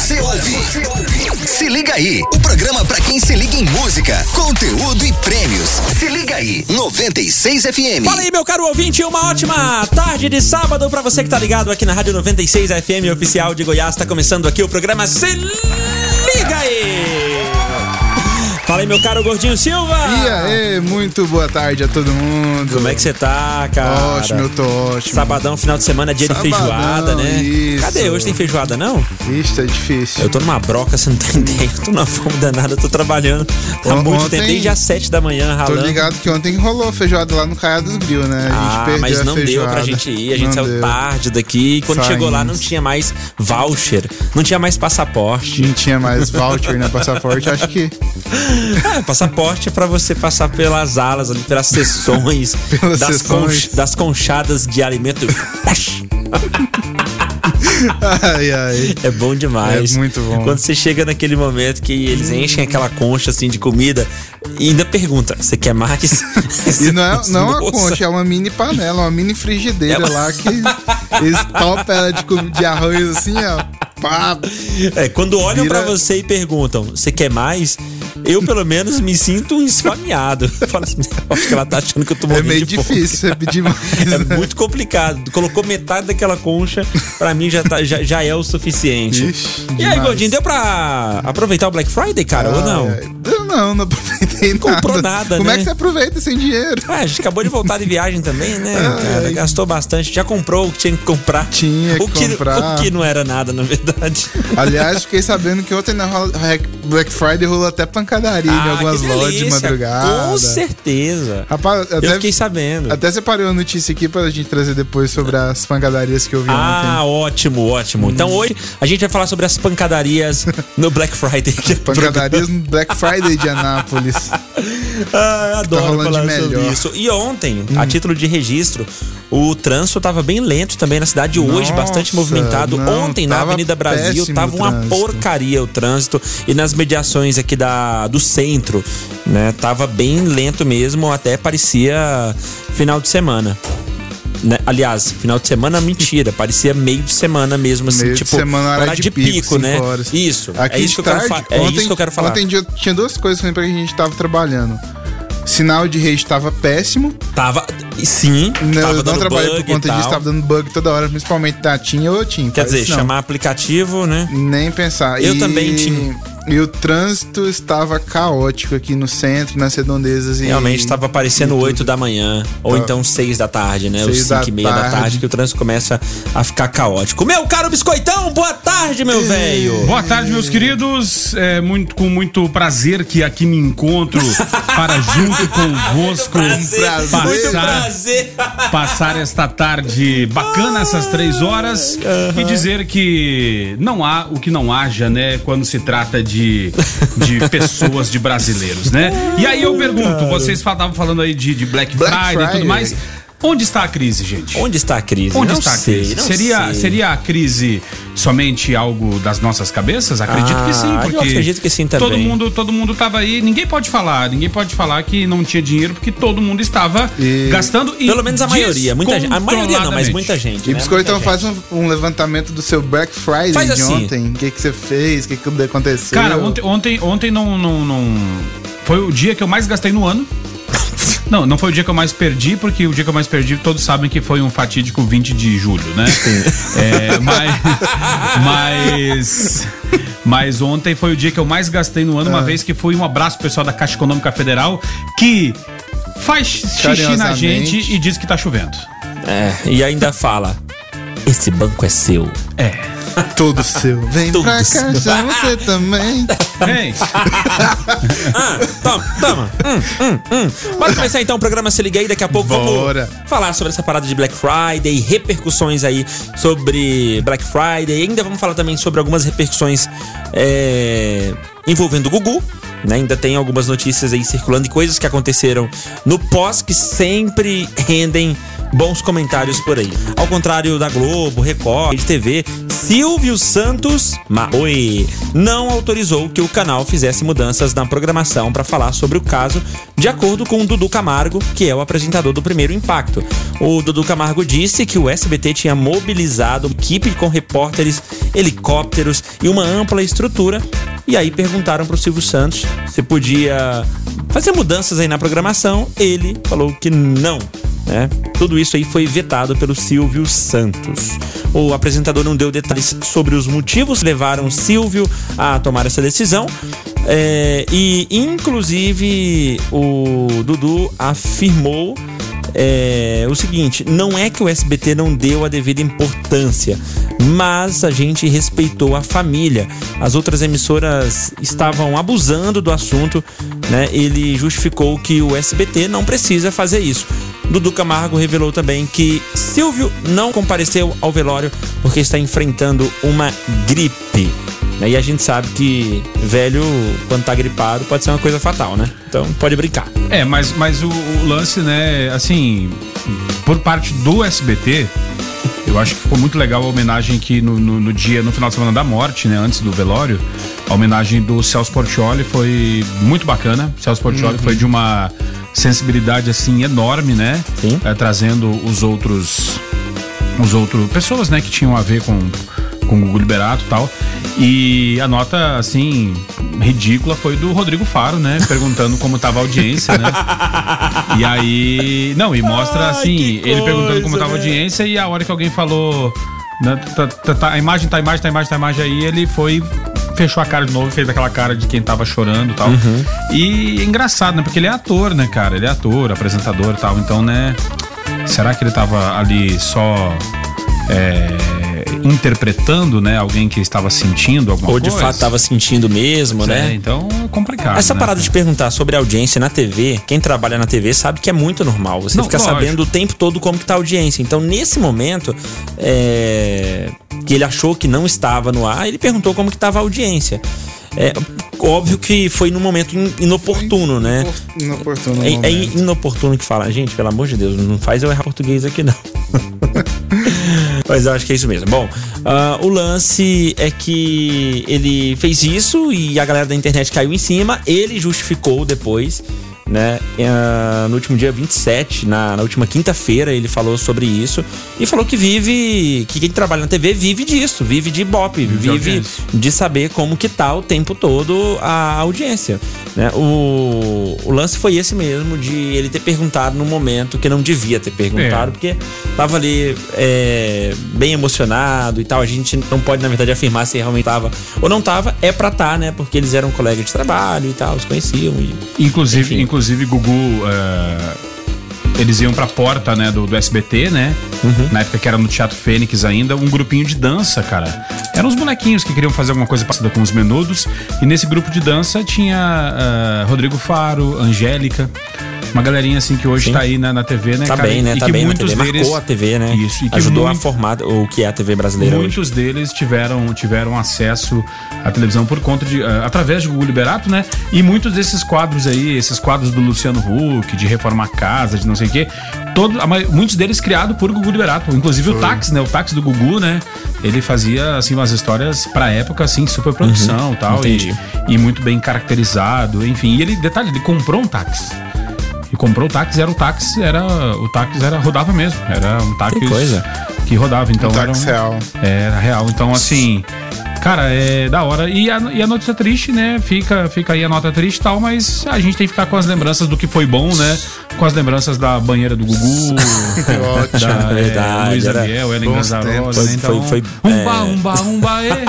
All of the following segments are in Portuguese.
Você ouve. Se liga aí. O programa pra quem se liga em música, conteúdo e prêmios. Se liga aí. 96 FM. Fala aí, meu caro ouvinte, uma ótima tarde de sábado pra você que tá ligado aqui na Rádio 96 FM oficial de Goiás. Tá começando aqui o programa Se Liga. Fala aí, meu caro Gordinho Silva. E aí, muito boa tarde a todo mundo. Como é que você tá, cara? Ótimo, eu tô ótimo. Sabadão, final de semana, dia Sabadão, de feijoada, né? isso. Cadê? Hoje tem feijoada, não? Ixi, tá difícil. Eu tô numa broca, você não tá entendendo. Eu tô numa fome danada, eu tô trabalhando há On- muito ontem- tempo, desde as 7 da manhã, Tô ralando. ligado que ontem rolou feijoada lá no Caia dos Grill, né? A gente Ah, mas não deu pra gente ir. A gente Não saiu deu. tarde daqui. E quando Saímos. chegou lá, não tinha mais voucher, não tinha mais passaporte. Não tinha mais voucher, né? Passaporte, acho que. É, passaporte é pra você passar pelas alas ali, pelas sessões, Pelas das, sessões. conch- das conchadas de alimento. Ai, ai. É bom demais. É muito bom. Quando você chega naquele momento que eles enchem aquela concha assim de comida e ainda pergunta: você quer mais? E não é, não é uma concha, é uma mini panela, uma mini frigideira É uma- lá que eles topam ela de, de arroz assim, ó. É, quando olham Vira- pra você e perguntam, você quer mais? Eu, pelo menos, me sinto esfameado. Falo assim, acho que ela tá achando que eu tô É morrendo meio de fome. difícil, é pedir mais. É né? muito complicado. Colocou metade daquela concha, pra mim já, tá, já, já é o suficiente. Ixi, e aí, demais. Gordinho, deu pra aproveitar o Black Friday, cara, ou não? Eu não, não aproveitei nada. Comprou nada, Como né? é que você aproveita sem dinheiro? Ah, a gente acabou de voltar de viagem também, né? Cara, gastou bastante. Já comprou o que tinha que comprar. Tinha que o que, comprar. O que não era nada, na verdade. Aliás, fiquei sabendo que ontem na Black Friday rolou até pancadaria em Ah, algumas que lojas de madrugada. Com certeza. Rapaz, Eu até, fiquei sabendo. até separei uma notícia aqui pra gente trazer depois sobre as pancadarias que eu vi Ah, ontem. ótimo, ótimo. Então hoje a gente vai falar sobre as pancadarias no Black Friday. é Pancadarias no Black Friday Anápolis. Ah, adoro rolando falar sobre. Hum. isso. E ontem, a título de registro, o trânsito tava bem lento também na cidade hoje, Nossa, bastante movimentado. não, ontem na Avenida Brasil péssimo tava o uma trânsito. porcaria o trânsito e nas mediações aqui da do centro, né, tava bem lento mesmo, até parecia final de semana. Né? Aliás, final de semana, mentira. Parecia meio de semana mesmo, assim, Meio de tipo, semana, hora de pico, cinco né? horas. Isso. Aqui é isso de que eu quero tarde, fa- É ontem, isso que eu quero falar. Ontem dia- tinha duas coisas também pra que a gente tava trabalhando. Sinal de rede tava péssimo. Tava. Sim, Não, tava eu não trabalhei por bug conta disso, tava dando bug toda hora, principalmente da TIM ou TIM. Quer dizer, chamar aplicativo, né? Nem pensar. Eu E- também, TIM. E o trânsito estava caótico aqui no centro, nas redondezas. E... Realmente estava aparecendo e tudo. 8 da manhã, ou Tá. então 6 da tarde, né? Ou Seis 5 da e meia da tarde. tarde, que o trânsito começa a ficar caótico. Meu caro biscoitão, boa tarde, meu velho! Boa tarde, meus queridos. É muito, com muito prazer que aqui me encontro para junto convosco Prazer, prazer. muito Passar. prazer! passar esta tarde bacana, essas três horas, e dizer que não há o que não haja, né, quando se trata de, de pessoas, de brasileiros, né? E aí eu pergunto, vocês estavam falando aí de, de Black, Black Friday, e Friday. tudo mais. Onde está a crise, gente? Onde está a crise? Onde Não está a sei, crise? não Seria, sei. seria a crise somente algo das nossas cabeças? Acredito Ah, que sim, eu porque acredito que sim também. todo mundo, todo mundo tava aí. Ninguém pode falar, ninguém pode falar que não tinha dinheiro porque todo mundo estava E- gastando e Pelo menos a maioria. Muita gente. A maioria não, mas muita gente. E né? Biscoitão, Muita faz um, um levantamento do seu Black Friday Faz de assim. ontem. O que, que você fez? O que, que aconteceu? Cara, ontem, ontem, ontem não, não, não. Foi o dia que eu mais gastei no ano. Não, não foi o dia que eu mais perdi, porque o dia que eu mais perdi, todos sabem que foi um fatídico 20 de julho, né? É, mas, mas. Mas ontem foi o dia que eu mais gastei no ano, uma vez que foi um abraço pro pessoal da Caixa Econômica Federal, que faz xixi na gente e diz que tá chovendo. É, e ainda fala: esse banco é seu. É. Todo seu. Vem Tudo pra seu. cá, chama você também. Ei, Ah, toma, toma. Hum, hum, hum. Bora começar então o programa Se Liga aí. Daqui a pouco Bora. vamos falar sobre essa parada de Black Friday, repercussões aí sobre Black Friday. E ainda vamos falar também sobre algumas repercussões é, envolvendo o Gugu. né? Ainda tem algumas notícias aí circulando e coisas que aconteceram no pós que sempre rendem bons comentários por aí. Ao contrário da Globo, Record, TV, Silvio Santos Maoi não autorizou que o canal fizesse mudanças na programação para falar sobre o caso, de acordo com o Dudu Camargo, que é o apresentador do Primeiro Impacto. O Dudu Camargo disse que o SBT tinha mobilizado uma equipe com repórteres, helicópteros e uma ampla estrutura. E aí perguntaram para o Silvio Santos se podia fazer mudanças aí na programação. Ele falou que não. Né? Tudo isso aí foi vetado pelo Silvio Santos. O apresentador não deu detalhes sobre os motivos que levaram Silvio a tomar essa decisão. É, e, inclusive, o Dudu afirmou é, o seguinte: não é que o SBT não deu a devida importância, mas a gente respeitou a família. As outras emissoras estavam abusando do assunto, né? Ele justificou que o SBT não precisa fazer isso. Dudu Camargo revelou também que Silvio não compareceu ao velório porque está enfrentando uma gripe. E a gente sabe que velho, quando tá gripado, pode ser uma coisa fatal, né? Então pode brincar. É, mas, mas o, o lance, né, assim, por parte do SBT, eu acho que ficou muito legal a homenagem que no, no, no, dia, no final de semana da morte, né? Antes do velório, a homenagem do Celso Portioli foi muito bacana. Celso Portioli uhum. foi de uma sensibilidade assim enorme, né? É, trazendo os outros os outros pessoas, né, que tinham a ver com com o Gugu Liberato e tal. E a nota, assim, ridícula foi do Rodrigo Faro, né? Perguntando como tava a audiência, né? E aí. Não, e mostra assim, ele perguntando como tava a audiência e a hora que alguém falou. Né, tá, tá, tá, a imagem, tá a imagem, tá a imagem, tá a imagem aí, ele foi fechou a cara de novo, fez aquela cara de quem tava chorando e tal. Uhum. E é engraçado, né? Porque ele é ator, né, cara? Ele é ator, apresentador e tal. Então, né? Será que ele tava ali só. É, interpretando, né, alguém que estava sentindo alguma coisa. Ou de fato estava sentindo mesmo, né? É, então é complicado. Essa né? parada de perguntar sobre a audiência na TV, quem trabalha na TV sabe que é muito normal. Você Não, fica lógico. sabendo o tempo todo como que tá a audiência. Então, nesse momento, é, que ele achou que não estava no ar, ele perguntou como que estava a audiência. É óbvio que foi num momento inoportuno, né? Inoportuno. É, é, inoportuno que fala. Gente, pelo amor de Deus, não faz eu errar português aqui, não. Mas acho que é isso mesmo. Bom, uh, o lance é que ele fez isso e a galera da internet caiu em cima. Ele justificou depois né? Uh, no último dia 27, na, na última quinta-feira, ele falou sobre isso e falou que vive, que quem trabalha na TV vive disso, vive de ibope, vive, vive de saber como que tá o tempo todo a audiência, né? O, o lance foi esse mesmo, de ele ter perguntado no momento que não devia ter perguntado, é. porque tava ali é, bem emocionado e tal, a gente não pode, na verdade, afirmar se realmente tava ou não tava, é pra tá, né? Porque eles eram colegas de trabalho e tal, os conheciam. E, inclusive, enfim. inclusive inclusive, Gugu. Uh, eles iam pra porta, né, do, do SBT, né? Uhum. Na época que era no Teatro Fênix ainda, um grupinho de dança, cara. Eram uns bonequinhos que queriam fazer alguma coisa parecida com os menudos. E nesse grupo de dança tinha uh, Rodrigo Faro, Angélica. Uma galerinha assim que hoje Sim. tá aí na, na TV, né, tá cara? bem, né? E tá que bem muitos na TV. deles... Marcou a TV, né? Isso. E que Ajudou muito... a formar o que é a TV brasileira Muitos hoje. deles tiveram, tiveram acesso à televisão por conta de... Uh, através de Google Liberato, né? E muitos desses quadros aí, esses quadros do Luciano Huck, de reformar casa, de não sei o quê, todo, muitos deles criados por Gugu Liberato. Inclusive Foi. o táxi, né? O táxi do Gugu, né? Ele fazia, assim, umas histórias pra época, assim, super produção uhum, tal. E, e muito bem caracterizado, enfim. E ele, detalhe, ele comprou um táxi e comprou o táxi, era o táxi, era o táxi era rodava mesmo, era um táxi que, coisa. que rodava, então um táxi era um, real. Era real, então assim, Cara, é da hora. E a, e a notícia triste, né? Fica, fica aí a nota triste e tal, mas a gente tem que ficar com as lembranças do que foi bom, né? Com as lembranças da banheira do Gugu, Ótimo. da é, Verdade, Luiz Ariel, Ellen Ganzarosa, né? Então, foi, foi, umba, é... umba, umba, é.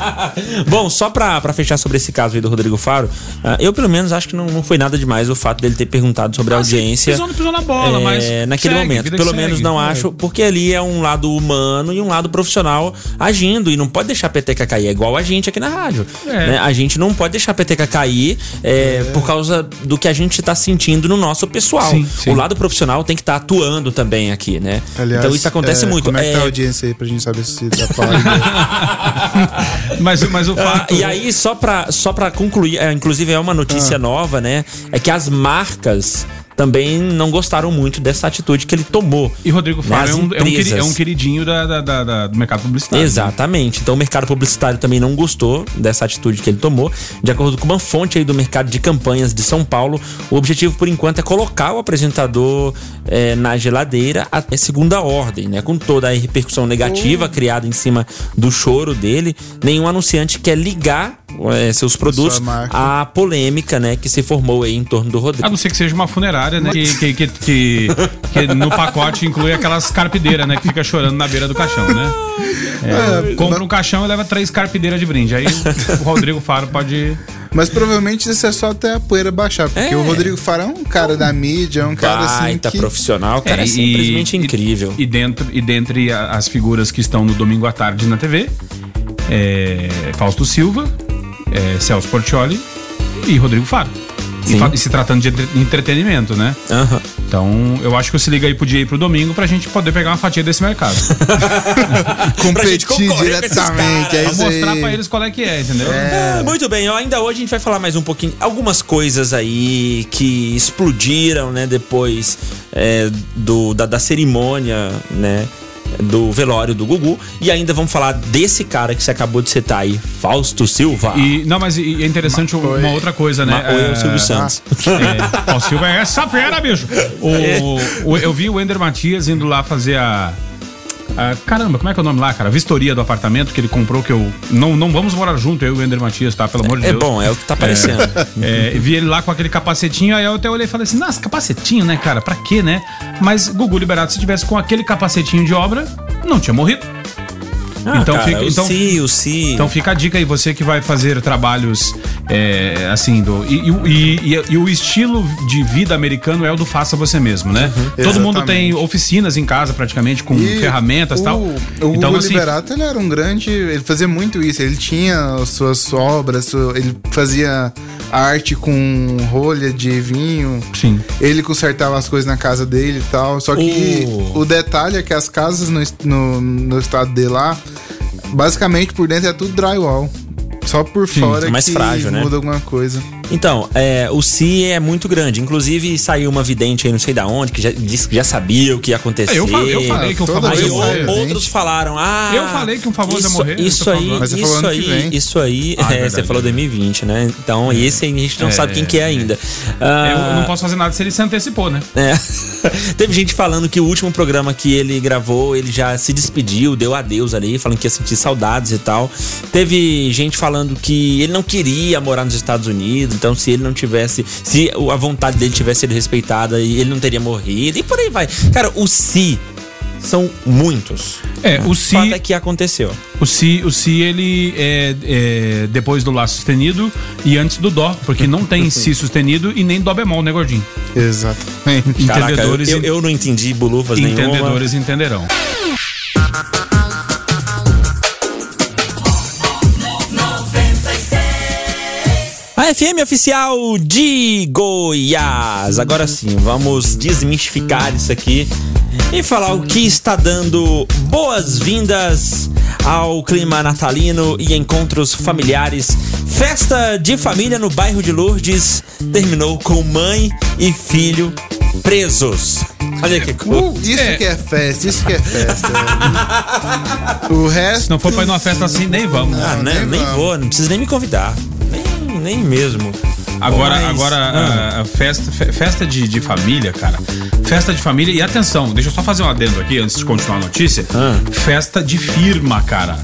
Bom, só pra, pra fechar sobre esse caso aí do Rodrigo Faro, uh, eu pelo menos acho que não, não foi nada demais o fato dele ter perguntado sobre ah, a audiência. Pisou, pisou na bola, é, mas. Naquele segue, momento. Pelo menos segue, não é. acho, porque ali é um lado humano e um lado profissional agindo. E não pode deixar a peteca cair. É igual a gente aqui na rádio. É. Né? A gente não pode deixar a peteca cair é, por causa do que a gente está sentindo no nosso pessoal. Sim, sim. O lado profissional tem que estar tá atuando também aqui, né? Aliás, então isso acontece é, muito. Como é que tá a audiência aí pra gente saber se dá pra mas, mas o fato. Ah, e aí, só pra, só pra concluir, é, inclusive é uma notícia ah. nova, né? É que as marcas também não gostaram muito dessa atitude que ele tomou. E Rodrigo Faro é um, é, um é um queridinho da- da- da- da- do mercado publicitário. né? Exatamente. Então o mercado publicitário também não gostou dessa atitude que ele tomou. De acordo com uma fonte aí do mercado de campanhas de São Paulo, o objetivo por enquanto é colocar o apresentador eh, na geladeira até segunda ordem, né? Com toda a repercussão negativa criada em cima do choro dele, nenhum anunciante quer ligar eh, seus produtos à polêmica, né, que se formou aí em torno do Rodrigo. A não ser que seja uma funerária, né? Que, que, que, que- que no pacote inclui aquelas carpideiras, né? Que fica chorando na beira do caixão, né? É, compra um caixão e leva três carpideiras de brinde. Aí o, Rodrigo Faro pode. Mas provavelmente isso é só até a poeira baixar, porque É. o Rodrigo Faro é um cara da mídia, é um cara assim Baita que... profissional, o cara é, e- simplesmente e- incrível. E, dentro, e dentre a- as figuras que estão no domingo à tarde na TV, é Fausto Silva, é Celso Portioli e Rodrigo Faro. E, e se tratando de entre- entretenimento, né? Aham. Então, eu acho que o Se Liga aí podia ir pro domingo pra gente poder pegar uma fatia desse mercado. competir com diretamente. caras. É pra mostrar pra eles qual é que é, entendeu? Ah, muito bem, ó, ainda hoje a gente vai falar mais um pouquinho. Algumas coisas aí que explodiram, né, depois é, do, da, da cerimônia, né? Do velório do Gugu. E ainda vamos falar desse cara que você acabou de citar aí, Fausto Silva. E, não, mas e- é interessante uma outra coisa, né? Ma- Oi, é o Silvio Santos. É, o Silva é essa fera, bicho. O, o- eu vi o Ender Matias indo lá fazer a, a- Caramba, como é que é o nome lá, cara? Vistoria do apartamento que ele comprou, que eu. Não, não vamos morar junto, eu e o Ender Matias, tá? Pelo amor de É Deus. bom, é o que tá aparecendo. É, vi ele lá com aquele capacetinho, aí eu até olhei e falei assim, nossa, capacetinho, né, cara? Pra quê, né? Mas Gugu Liberato, se tivesse com aquele capacetinho de obra, não tinha morrido. Ah, Então cara, fica- o então- Si, o Si. Então fica a dica aí, você que vai fazer trabalhos é, assim, do, e, e- e- e o estilo de vida americano é o do faça você mesmo, né? Todo mundo tem Exatamente. oficinas em casa praticamente com E ferramentas e o, tal. O então Hugo assim, Liberato, ele era um grande. Ele fazia muito isso. Ele tinha as suas obras, su- ele fazia arte com rolha de vinho. sim. Ele consertava as coisas na casa dele e tal. Só que O- o detalhe é que as casas no, no, no estado dele lá, basicamente por dentro é tudo drywall. Só por fora mais que frágil, né? muda alguma coisa. Então, é, o Si é muito grande. Inclusive, saiu uma vidente aí, não sei da onde, que já disse que já sabia o que ia acontecer. Eu falei, eu falei que o Toda famoso ia morrer. outros falaram, ah. Eu falei que um famoso ia isso, morrer, eu Isso aí, isso aí, isso aí, Ah, é é, você falou é. 2020, né? Então, esse aí a gente não É, sabe quem que é ainda. Eu Ah, não posso fazer nada se ele se antecipou, né? é. Teve gente falando que o último programa que ele gravou, ele já se despediu, deu adeus ali, falando que ia sentir saudades e tal. Teve gente falando que ele não queria morar nos Estados Unidos, então se ele não tivesse, se a vontade dele tivesse sido respeitada, ele não teria morrido, e por aí vai. Cara, o si são muitos. É, o O Si, fato é que aconteceu. o si, o si ele é, é depois do Lá sustenido e antes do Dó, porque não tem Si sustenido e nem Dó bemol, né, gordinho? Exatamente. Caraca, eu, Entendedores eu, eu não entendi bulufas nenhuma. Entendedores entenderão. FM oficial de Goiás. Agora sim, vamos desmistificar isso aqui e falar o que está dando boas-vindas ao clima natalino e encontros familiares. Festa de família no bairro de Lourdes terminou com mãe e filho presos. Olha que coisa. Isso É. que é festa, isso que é festa. o resto. Se não for pra ir numa festa assim, nem vamos. Ah, né? nem nem vamos. vou, não precisa nem me convidar. Nem, mesmo. Agora, Mas- agora Ah. a, a festa, fe- festa de, de família, cara. Festa de família. E atenção, deixa eu só fazer um adendo aqui antes de continuar a notícia. Ah. Festa de firma, cara.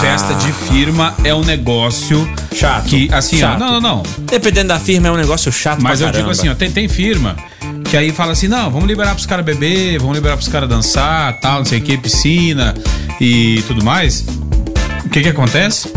Festa de firma é um negócio Chato. que, assim, ó, Chato. não, não, não. Dependendo da firma, é um negócio chato Mas eu digo assim, ó, tem, tem firma que aí fala assim, não, vamos liberar pros caras beber, vamos liberar pros caras dançar, tal, não sei o que, piscina e tudo mais. O que que acontece?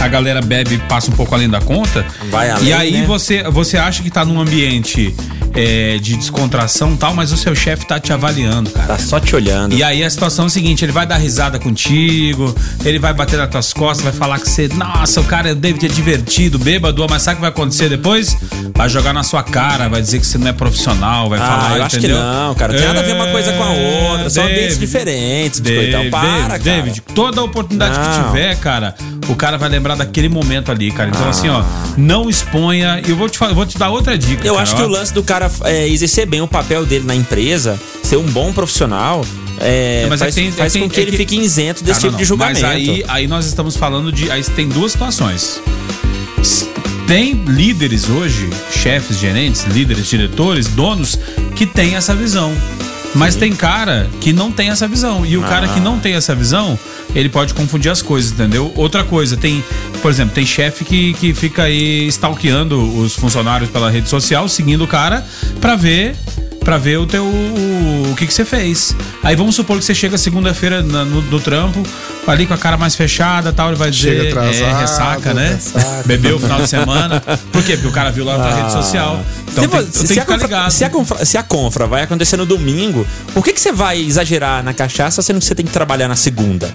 A galera bebe, passa um pouco além da conta. Vai além, e aí né? você, você acha que tá num ambiente é, de descontração e tal, mas o seu chefe tá te avaliando, cara. Tá só te olhando. E aí a situação é a seguinte, ele vai dar risada contigo, ele vai bater nas tuas costas, vai falar que você, nossa, o cara é David é divertido, bêbado, mas sabe o que vai acontecer depois? Vai jogar na sua cara, vai dizer que você não é profissional, vai Ah, falar, eu acho entendeu? que não, cara. Não tem nada a ver uma coisa com a outra. São David, ambientes diferentes. David, então, para, David, cara. David, toda oportunidade que Não. tiver, cara, o cara vai lembrar daquele momento ali, cara. Então, Ah. assim, ó, não exponha. E eu vou te, vou te dar outra dica. Eu cara, acho que ó. o lance do cara é, exercer bem o papel dele na empresa, ser um bom profissional, é, Mas é faz, que tem- faz é com que- que é ele que- fique isento desse Ah, tipo não, de julgamento. Mas aí, aí nós estamos falando de. Aí tem duas situações. Tem líderes hoje, chefes, gerentes, líderes, diretores, donos, que têm essa visão. Mas tem cara que não tem essa visão. E o cara que não tem essa visão, ele pode confundir as coisas, entendeu? Outra coisa, tem, por exemplo, tem chefe que, que fica aí stalkeando os funcionários pela rede social, seguindo o cara pra ver Pra ver o teu o, o que que você fez. Aí vamos supor que você chega segunda-feira no, do trampo, ali com a cara mais fechada, tal, ele vai dizer, Chega atrasado, é, ressaca, né? ressaca. Bebeu o final de semana. Por quê? Porque o cara viu lá na rede social. Então se, tem, se que a ficar confra, se, a confra, se a confra vai acontecer no domingo, por que, que você vai exagerar na cachaça sendo que você tem que trabalhar na segunda?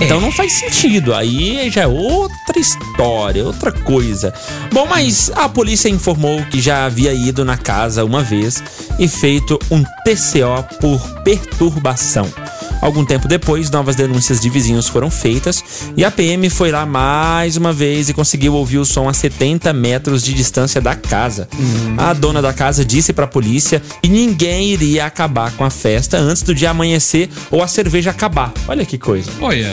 Então não faz sentido. Aí já é outra história, outra coisa. Bom, mas a polícia informou que já havia ido na casa uma vez e feito um TCO por perturbação. Algum tempo depois, novas denúncias de vizinhos foram feitas e a PM foi lá mais uma vez e conseguiu ouvir o som a 70 metros de distância da casa. A dona da casa disse pra polícia que ninguém iria acabar com a festa antes do dia amanhecer ou a cerveja acabar. Olha que coisa. Olha,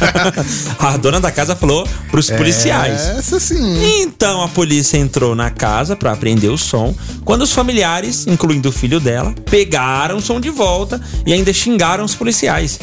A dona da casa falou pros policiais. Essa sim. Então a polícia entrou na casa pra apreender o som, quando os familiares, incluindo o filho dela, pegaram o som de volta e ainda xingaram os policiais.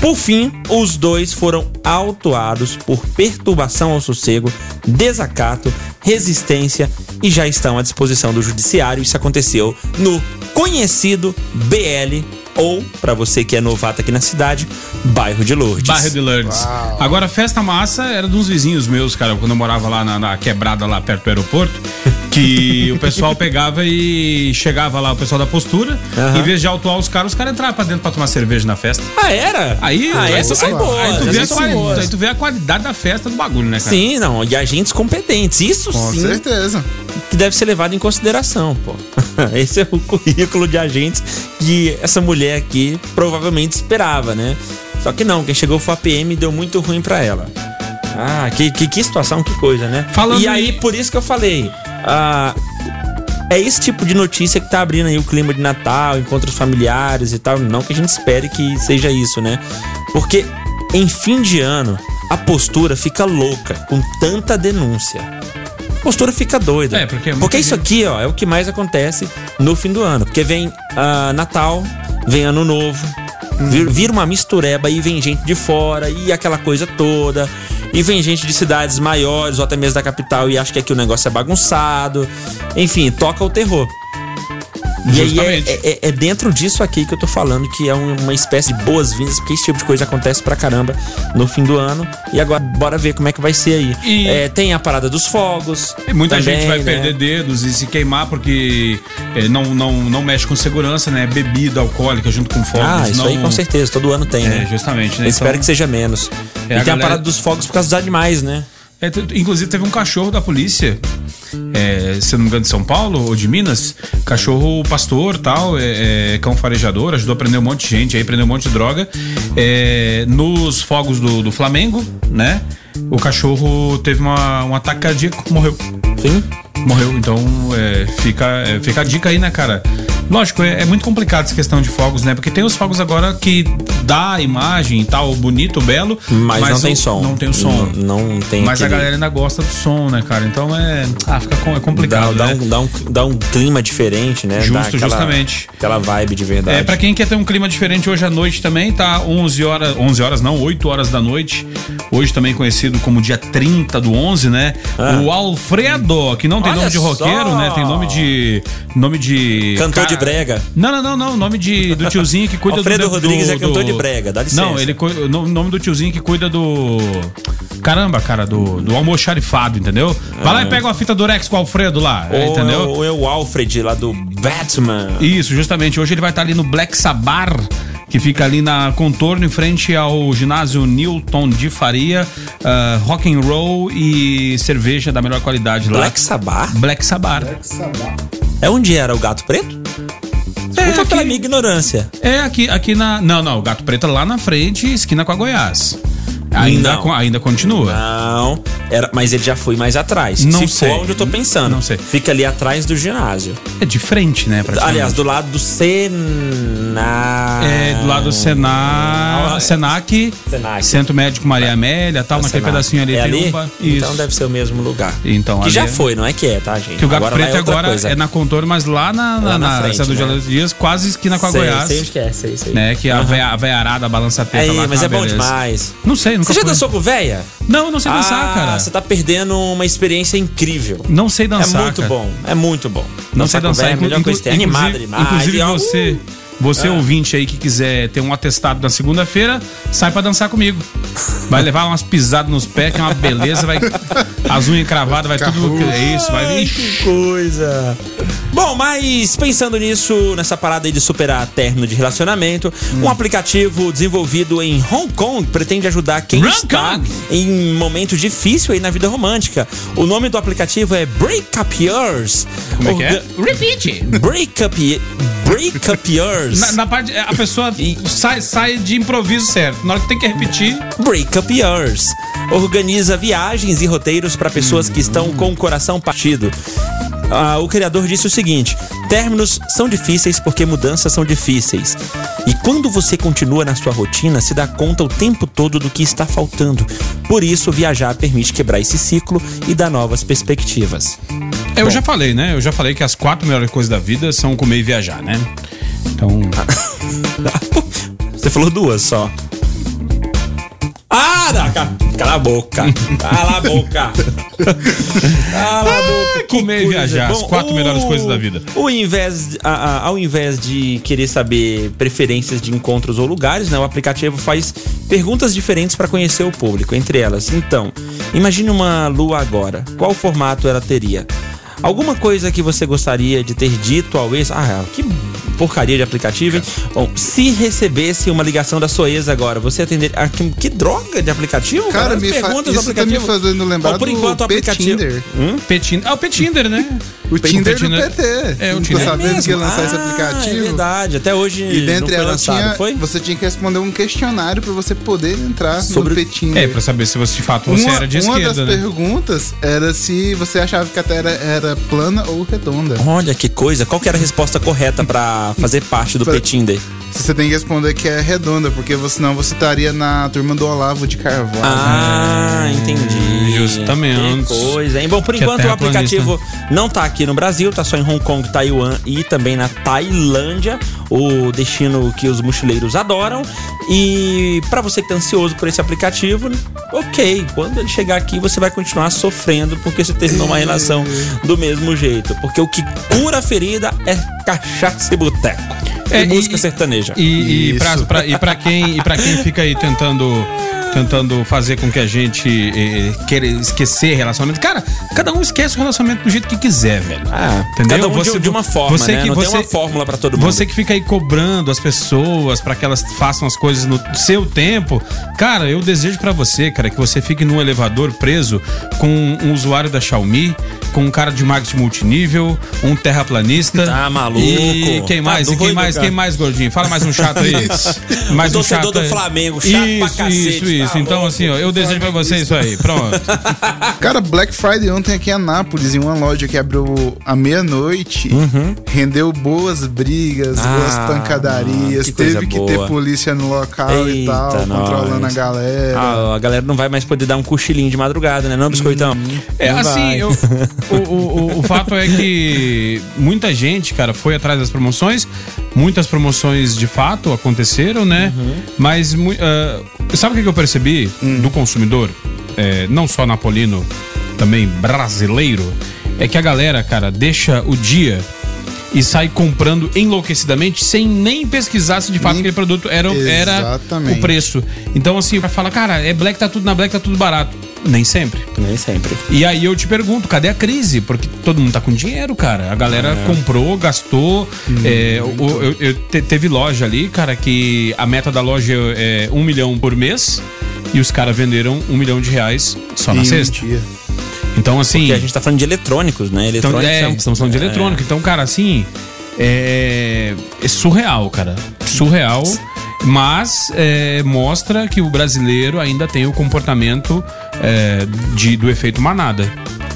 Por fim, os dois foram autuados por perturbação ao sossego, desacato, resistência e já estão à disposição do judiciário. Isso aconteceu no conhecido BL ou, pra você que é novato aqui na cidade, bairro de Lourdes. bairro de Lourdes. Agora, festa massa era de uns vizinhos meus, cara, quando eu morava lá na, na quebrada, lá perto do aeroporto, que o pessoal pegava e chegava lá, o pessoal da postura, em vez de autuar os caras, os caras entravam pra dentro pra tomar cerveja na festa. Ah, era? Aí, ah, aí- essas são aí- boas. Aí tu, vê a aí tu vê a qualidade da festa do bagulho, né, cara? Sim, não, e agentes competentes. Isso Com sim certeza. que deve ser levado em consideração, pô. Esse é o currículo de agentes que essa mulher aqui provavelmente esperava, né? Só que não, quem chegou foi a PM e deu muito ruim pra ela. Ah, que, que, que situação, que coisa, né? Falando e aí, em- por isso que eu falei, ah, é esse tipo de notícia que tá abrindo aí o clima de Natal, encontros familiares e tal. Não que a gente espere que seja isso, né? Porque em fim de ano, a postura fica louca com tanta denúncia. A postura fica doida. É, porque é porque isso gente- aqui, ó, é o que mais acontece no fim do ano. Porque vem ah, Natal, vem Ano Novo, vir- vira uma mistureba e vem gente de fora e aquela coisa toda. E vem gente de cidades maiores ou até mesmo da capital e acha que aqui o negócio é bagunçado. Enfim, toca o terror. E aí é, Justamente. é- é dentro disso aqui que eu tô falando que é um- uma espécie de boas-vindas, porque esse tipo de coisa acontece pra caramba no fim do ano. E agora, bora ver como é que vai ser aí. E- É, tem a parada dos fogos. E muita também, gente vai né? perder dedos e se queimar porque é, não, não, não mexe com segurança, né? Bebida alcoólica junto com fogos. Ah, isso não... aí com certeza, todo ano tem, É, né? justamente, né? Eu espero Então- que seja menos. É, e a tem a galera- parada dos fogos por causa dos animais, né? É, inclusive teve um cachorro da polícia, é, se não me engano, de São Paulo ou de Minas, cachorro pastor tal, é, é, cão farejador, ajudou a prender um monte de gente aí, prendeu um monte de droga. É, nos fogos do, do Flamengo, né? O cachorro teve uma, um ataque cardíaco, morreu. Sim. Morreu, então é, fica, é, fica a dica aí, né, cara? Lógico, é, é muito complicado essa questão de fogos, né? Porque tem os fogos agora que dá a imagem e tal, bonito, belo, Mas, não o- tem som. Não tem o som. Não, não tem Mas a aquele- galera ainda gosta do som, né, cara? Então é. Ah, fica é complicado. dá, né? um, dá, um, dá um clima diferente, né? Justo, Dá aquela, justamente. Aquela vibe de verdade. É, pra quem quer ter um clima diferente hoje à noite também, tá 11 horas, 11 horas não, 8 horas da noite. Hoje também conhecido como dia 30 do 11, né? Ah. O Alfredo, que não tem Olha nome de roqueiro, só! né? Tem nome de nome de Cantor ca- de brega. Não, não, não, não, nome de do tiozinho que cuida Alfredo do Rodrigues do- é cantor do- de brega, dá licença. Não, ele o no- nome do tiozinho que cuida do Caramba, cara, do, do almoxarifado, entendeu? Vai lá e pega uma fita Durex com o Alfredo lá, é, Ou, entendeu? ou é o Alfred lá do Batman. Isso, justamente. Hoje ele vai estar ali no Black Sabar, que fica ali na contorno em frente ao ginásio Newton de Faria, ah, rock and roll e cerveja da melhor qualidade lá. Black Sabbath? Black Sabar. É onde era o gato preto? É Desculpa aqui, minha ignorância. é aqui, aqui na. Não, não, o Gato Preto é lá na frente, esquina com a Goiás. Ainda, Não. ainda continua. Não. Era, mas ele já foi mais atrás. Não Se sei. for onde eu tô pensando. Não sei. Fica ali atrás do ginásio. É de frente, né? Aliás, do lado do Senac. É, do lado do Sena... Ah, Senac, Senac. Centro Médico Maria Amélia, tal, naquele Senac. pedacinho ali é ali? Então Isso. deve ser o mesmo lugar. Então, que já é- foi, não é que é, tá, gente? Que o Gato Agora Preto é agora coisa. é na Contorno, mas lá na, Lá na na frente, Cidade do né? Gelo Dias, quase esquina com a sei, Goiás. Sei é, sei, sei. Né, que véia- a veiarada balança a teta Aí, lá. mas tá é bom demais. Não sei, nunca Você já fui. dançou com véia? Não, não sei dançar, ah, cara. Você tá perdendo uma experiência incrível. Não sei dançar, é muito cara. bom, é muito bom. Não sei dançar. véia é melhor inclu- coisa inclusive- Animada demais. Inclusive você, uh, você Ah. ouvinte aí que quiser ter um atestado na segunda-feira, sai pra dançar comigo. Vai levar umas pisadas nos pés, que é uma beleza, vai as unhas cravadas, vai tudo, é isso, vai Ai, que coisa. Bom, mas pensando nisso, nessa parada aí de superar término de relacionamento, Hum. um aplicativo desenvolvido em Hong Kong pretende ajudar quem Hong está Kong. em momento difícil aí na vida romântica. O nome do aplicativo é Break Up Yours. Como é que é? Repeat. Break Up, Break Up Yours. Na, na parte, a pessoa sai, sai de improviso certo. Na hora que tem que repetir, Break Up Yours. Organiza viagens e roteiros para pessoas que estão com o coração partido. Ah, o criador disse o seguinte: términos são difíceis porque mudanças são difíceis. E quando você continua na sua rotina, se dá conta o tempo todo do que está faltando. Por isso, viajar permite quebrar esse ciclo e dar novas perspectivas. eu já falei, né? Eu já falei que as quatro melhores coisas da vida são comer e viajar, né? Então, Você falou duas só. Ah, ca- cala a boca. Cala a boca. Cala a boca. que comer e viajar, as quatro melhores coisas da vida. O invés, a- a- ao invés de querer saber preferências de encontros ou lugares, né, o aplicativo faz perguntas diferentes para conhecer o público. Entre elas, então, imagine uma lua agora. Qual formato ela teria? Alguma coisa que você gostaria de ter dito ao ex? Ah, que porcaria de aplicativo, hein? Bom, se recebesse uma ligação da sua ex agora, você atenderia. Ah, que, que droga de aplicativo? Cara, me fa... perguntas do isso tá me fazendo lembrar Bom, por do enquanto, o aplicativo. Hum? Petinder. Ah, o Petinder, né? O Tinder do Petinder- PT. É, o Tinder. Sabendo mesmo? que ia lançar esse Ah, aplicativo. É verdade, até hoje E não dentre foi elas lançado, tinha, foi? você tinha que responder um questionário pra você poder entrar Sobre- no Petinder. É, pra saber se você de fato você uma, era de uma esquerda, das né? perguntas era se você achava que a Terra era plana ou redonda. Olha que coisa, qual que era a resposta correta pra fazer parte do Fa- Petinder? Você tem que responder que é redonda, porque você- senão você estaria na turma do Olavo de Carvalho. Ah, entendi. Justamente. Que coisa, hein? Bom, por Que é enquanto o aplicativo não tá aqui no Brasil, tá só em Hong Kong, Taiwan e também na Tailândia, o destino que os mochileiros adoram. E pra você que tá ansioso por esse aplicativo, ok, quando ele chegar aqui você vai continuar sofrendo porque você terminou uma relação do mesmo jeito. Porque o que cura a ferida é cachaça e boteco. É, e música sertaneja. E, e, pra, Isso. pra- e pra quem, e pra quem fica aí tentando tentando fazer com que a gente eh, queira esquecer relacionamento. Cara, cada um esquece o relacionamento do jeito que quiser, velho. Ah, Entendeu? Cada um de- Você- de uma forma, você né? que- Não você- tem uma fórmula pra todo mundo. Você que fica aí cobrando as pessoas pra que elas façam as coisas no seu tempo, cara, eu desejo pra você, cara, que você fique num elevador preso com um usuário da Xiaomi, com um cara de marketing multinível, um terraplanista. Tá maluco. E quem Tá mais? e quem mais? cara. Quem mais, gordinho? Fala mais um chato aí. mais O um torcedor chato do. Flamengo, chato pra isso, cacete, Isso, isso. Tá então, louco. assim, ó, eu desejo pra você isso aí. Pronto. Cara, Black Friday ontem aqui em Anápolis, em uma loja que abriu à meia-noite, rendeu boas brigas, Uhum. Ah, boas pancadarias, que teve que boa. ter polícia no local e Eita, tal, controlando nós. a galera. Ah, a galera não vai mais poder dar um cochilinho de madrugada, né? Não, biscoitão? É, Não assim, eu- o, o, o, o fato é que muita gente, cara, foi atrás das promoções. Muitas promoções de fato aconteceram, né? Mas mu- ah, sabe o que que eu percebi do consumidor? É, não só napolino, também brasileiro. É que a galera, cara, deixa o dia e sai comprando enlouquecidamente sem nem pesquisar se de fato Nem- aquele produto era, era o preço. Então, assim, vai falar, cara, é black, tá tudo na black, tá tudo barato. Nem sempre. Nem sempre. E aí eu te pergunto, cadê a crise? Porque todo mundo tá com dinheiro, cara. A galera comprou, gastou. é, o- eu- eu te- teve loja ali, cara, que a meta da loja é um milhão por mês. E os caras venderam um milhão de reais só na um sexta. dia. Então, assim. Porque a gente tá falando de eletrônicos, né? Então, Eletrônicos é, um- estamos falando de é. eletrônico. Então, cara, assim, é, é surreal, cara. Surreal. Mas é, mostra que o brasileiro ainda tem o comportamento é, de, do efeito manada.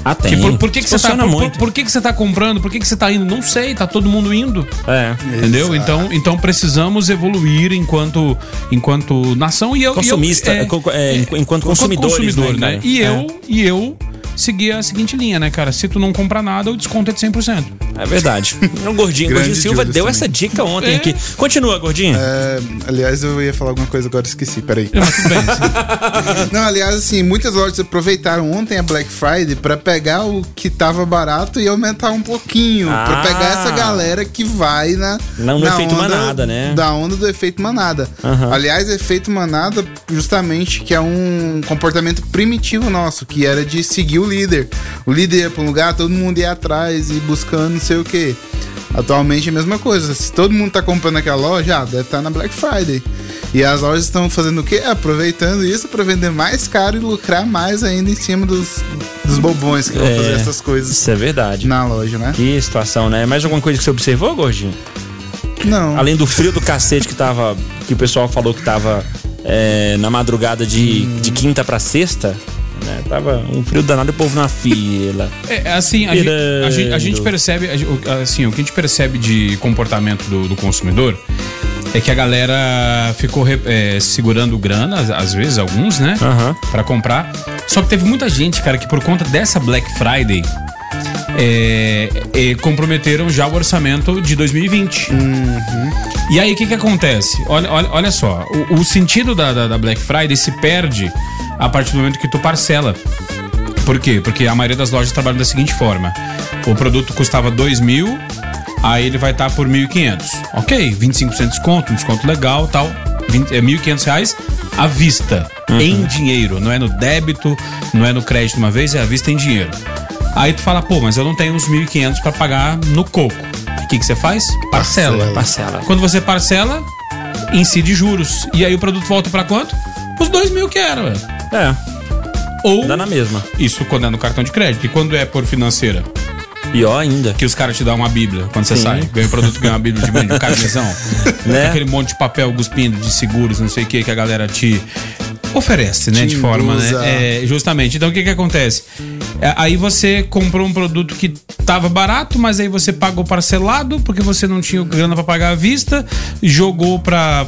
Ah, tem. Que por, por que, que você tá, Funciona por, muito. por que, que você tá comprando? Por que, que você tá indo? Não sei, tá todo mundo indo. É. Entendeu? Então, então precisamos evoluir enquanto, enquanto nação e eu. Consumista, e eu, é, enqu- enquanto consumidor, né, né? E É. eu, e eu segui a seguinte linha, né, cara? Se tu não comprar nada, o desconto é de 100%. É verdade. O Gordinho, Grande Gordinho Silva deu também. essa dica ontem É. aqui. Continua, Gordinho. É, aliás, eu ia falar alguma coisa agora, esqueci, peraí. Mas tudo bem. assim. Não, aliás, assim, muitas lojas aproveitaram ontem a Black Friday pra pegar o que tava barato e aumentar um pouquinho. Ah. Pra pegar essa galera que vai na. Não no na efeito onda manada, né? Da onda do efeito manada. Aham. Aliás, efeito manada, justamente, que é um comportamento primitivo nosso, que era de seguir o líder. O líder ia pra um lugar, todo mundo ia atrás e buscando não sei o que. Atualmente é a mesma coisa. Se todo mundo tá comprando aquela loja, ah, deve estar na Black Friday. E as lojas estão fazendo o quê? Aproveitando isso para vender mais caro e lucrar mais ainda em cima dos, dos bobões que vão É, fazer essas coisas Isso é verdade. na loja, né? Que situação, né? Mais alguma coisa que você observou, Gordinho? Não. Além do frio do cacete que tava. Que o pessoal falou que tava é, na madrugada de, de quinta pra sexta. Né? Tava um frio danado e o povo na fila. É, assim, a gente, a, gente, a gente percebe, assim, o que a gente percebe de comportamento do, do consumidor é que a galera ficou é, segurando grana, às- vezes, alguns, né? Aham. Pra comprar. Só que teve muita gente, cara, que por conta dessa Black Friday é, é, comprometeram já o orçamento de 2020. E aí, o que que acontece? Olha, olha, olha só, o, o sentido da, da, da Black Friday se perde a partir do momento que tu parcela. Por quê? Porque a maioria das lojas trabalham da seguinte forma: o produto custava 2 mil, aí ele vai estar por 1.500. Ok, 25% de desconto, um desconto legal tal. 20, é 1.500 reais à vista, em dinheiro. Não é no débito, não é no crédito uma vez, é à vista em dinheiro. Aí tu fala, pô, mas eu não tenho uns 1.500 para pagar no coco. O que, que você faz? Parcela. Parcela. Quando você parcela, incide juros. E aí o produto volta para quanto? Os 2 mil que era, velho. É, Ou dá na mesma. isso quando é no cartão de crédito. E quando é por financeira? Pior ainda. Que os caras te dão uma bíblia quando você Sim. sai. Ganha o produto, ganha uma bíblia de brinde, um carnezão. Né? Aquele monte de papel cuspindo de seguros, não sei o que, que a galera te oferece, né? Te de forma, induza. né? É, justamente. Então o que que acontece? É, aí você comprou um produto que tava barato, mas aí você pagou parcelado porque você não tinha grana pra pagar à vista, jogou pra,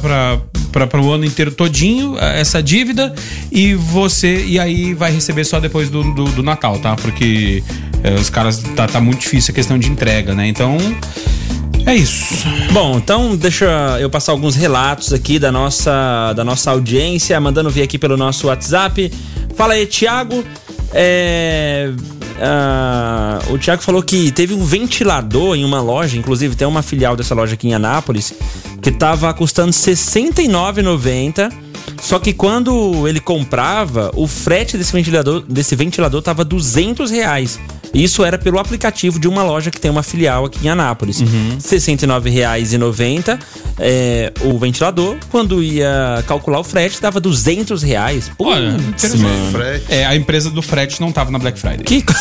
pra o ano inteiro todinho eh, essa dívida e você e aí vai receber só depois do, do, do Natal, tá? Porque eh, os caras tá, tá muito difícil a questão de entrega, né? Então é isso. Bom, então deixa eu passar alguns relatos aqui da nossa, da nossa audiência, mandando vir aqui pelo nosso WhatsApp. Fala aí, Thiago. É, ah, o Thiago falou que teve um ventilador em uma loja, inclusive tem uma filial dessa loja aqui em Anápolis, que tava custando R$ 69,90. Só que quando ele comprava, o frete desse ventilador, desse ventilador tava 200 reais. Isso era pelo aplicativo de uma loja que tem uma filial aqui em Anápolis. R$ 69,90 é, o ventilador. Quando ia calcular o frete, dava 200 reais. Putz, Olha, interessante. Frete. É, a empresa do frete não tava na Black Friday. Que...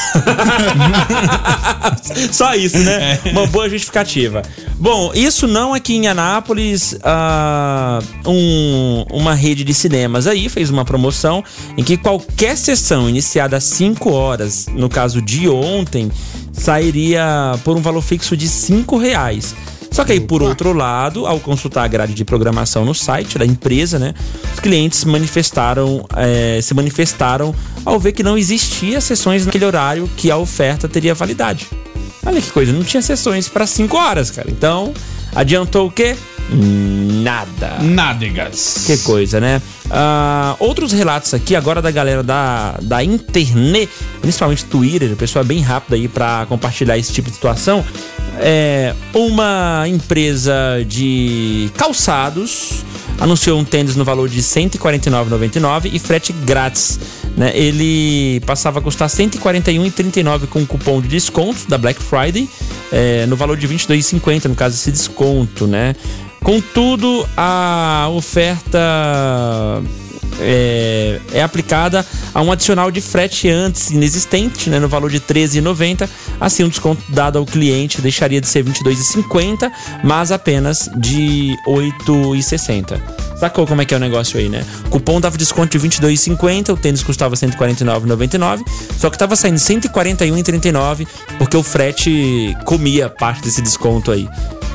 Só isso, né? Uma boa justificativa. Bom, isso não aqui em Anápolis. ah, um- uma rede de cinemas aí fez uma promoção em que qualquer sessão iniciada às 5 horas, no caso de ontem, sairia por um valor fixo de 5 reais. Só que aí, por outro lado, ao consultar a grade de programação no site da empresa, né, os clientes manifestaram, eh, se manifestaram ao ver que não existia sessões naquele horário que a oferta teria validade. Olha que coisa, não tinha sessões para 5 horas, cara. Então, adiantou o quê? Nada. Nádegas. Que coisa, né? Ah, outros relatos aqui agora da galera da, da internet, principalmente Twitter, o pessoal é bem rápido aí pra compartilhar esse tipo de situação. É, uma empresa de calçados anunciou um tênis no valor de R$ 149,99 e frete grátis. Né? Ele passava a custar R$ 141,39 com cupom de desconto da Black Friday, é, no valor de R$ 22,50 no caso desse desconto, né? Contudo, a oferta é, é aplicada a um adicional de frete antes inexistente, né, no valor de R$ 13,90. Assim, o desconto dado ao cliente deixaria de ser R$ 22,50, mas apenas de R$ 8,60. Sacou como é que é o negócio aí, né? O cupom dava desconto de 22,50, o tênis custava 149,99, só que tava saindo 141,39 porque o frete comia parte desse desconto aí.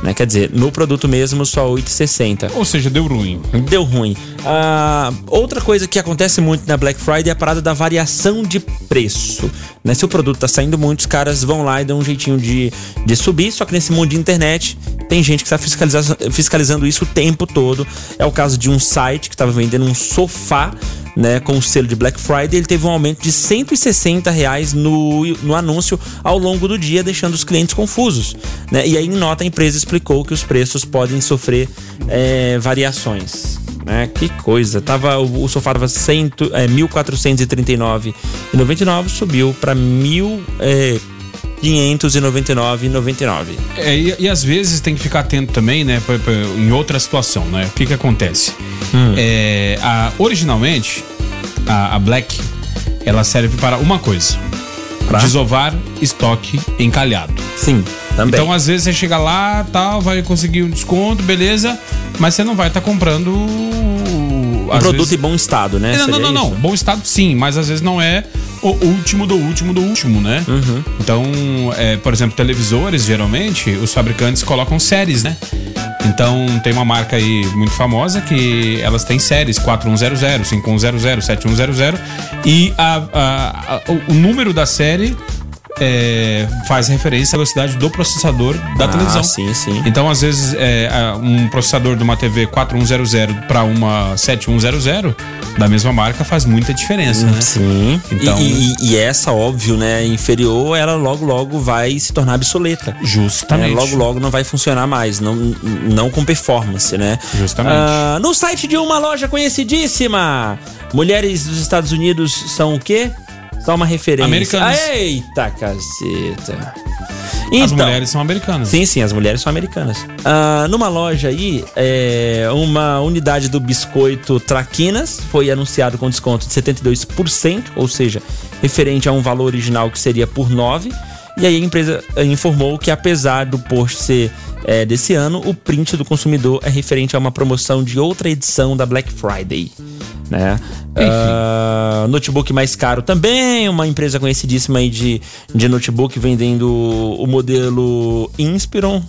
Né? Quer dizer, no produto mesmo só 8,60. Ou seja, deu ruim. Deu ruim. Ah, outra coisa que acontece muito na Black Friday é a parada da variação de preço. Né? Se o produto tá saindo muito, os caras vão lá e dão um jeitinho de, de subir. Só que nesse mundo de internet, tem gente que está fiscalizando, fiscalizando isso o tempo todo. É o caso de um site que estava vendendo um sofá né, com o selo de Black Friday, ele teve um aumento de 160 reais no, no anúncio ao longo do dia, deixando os clientes confusos. Né? E aí, em nota, a empresa explicou que os preços podem sofrer é, variações. Né? Que coisa. Tava, o, o sofá estava é, 1.439,99, subiu para 1.000. É, 599,99. É, e, e, às vezes tem que ficar atento também, né, pra, pra, em outra situação, né? O que que acontece? Hum. É, a, originalmente, a, a, Black, ela serve para uma coisa. Pra? Desovar estoque encalhado. Sim, também. Então, às vezes, você chega lá, tal, vai conseguir um desconto, beleza, mas você não vai estar tá comprando um produto vezes... em bom estado, né? Não, não, não, não, Bom estado sim, mas às vezes não é o último do último do último, né? Uhum. Então, é, por exemplo, televisores, geralmente, os fabricantes colocam séries, né? Então, tem uma marca aí muito famosa que elas têm séries 4100, 5100, 7100 e a, a, a, o número da série é, faz referência à velocidade do processador da ah, televisão. Sim, sim. Então, às vezes, é, um processador de uma TV 4100 para uma 7100 da mesma marca faz muita diferença, né? Sim. Então, e, e, e, essa, óbvio, né, inferior, ela logo, logo vai se tornar obsoleta. Justamente. É, logo, logo não vai funcionar mais, não, não com performance, né? Justamente. Ah, no site de uma loja conhecidíssima, mulheres dos Estados Unidos são o quê? Só uma referência. Americanas. Eita, caceta. Então, as mulheres são americanas. Sim, sim, as mulheres são americanas. Ah, numa loja aí, é, uma unidade do biscoito Traquinas foi anunciado com desconto de 72%, ou seja, referente a um valor original que seria por 9. E aí a empresa eh, informou que apesar do post ser é, desse ano, o print do consumidor é referente a uma promoção de outra edição da Black Friday né? Uh, notebook mais caro também, uma empresa conhecidíssima aí de, de notebook vendendo o modelo Inspiron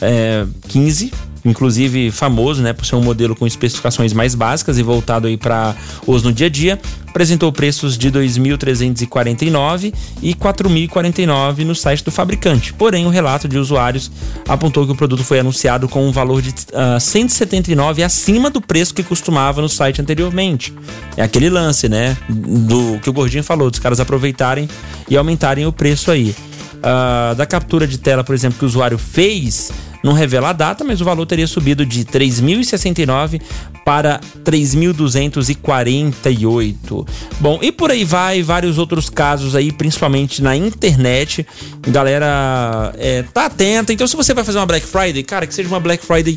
é, 15 inclusive famoso, né, por ser um modelo com especificações mais básicas e voltado aí para uso no dia a dia, apresentou preços de 2.349 e 4.049 no site do fabricante. Porém, o relato de usuários apontou que o produto foi anunciado com um valor de uh, ah, 179 acima do preço que costumava no site anteriormente. É aquele lance, né, do que o Gordinho falou, dos caras aproveitarem e aumentarem o preço aí. Uh, da captura de tela, por exemplo, que o usuário fez, não revela a data, mas o valor teria subido de 3.069 para 3.248. Bom, e por aí vai, vários outros casos aí, principalmente na internet. Galera, é, tá atenta. Então, se você vai fazer uma Black Friday, cara, que seja uma Black Friday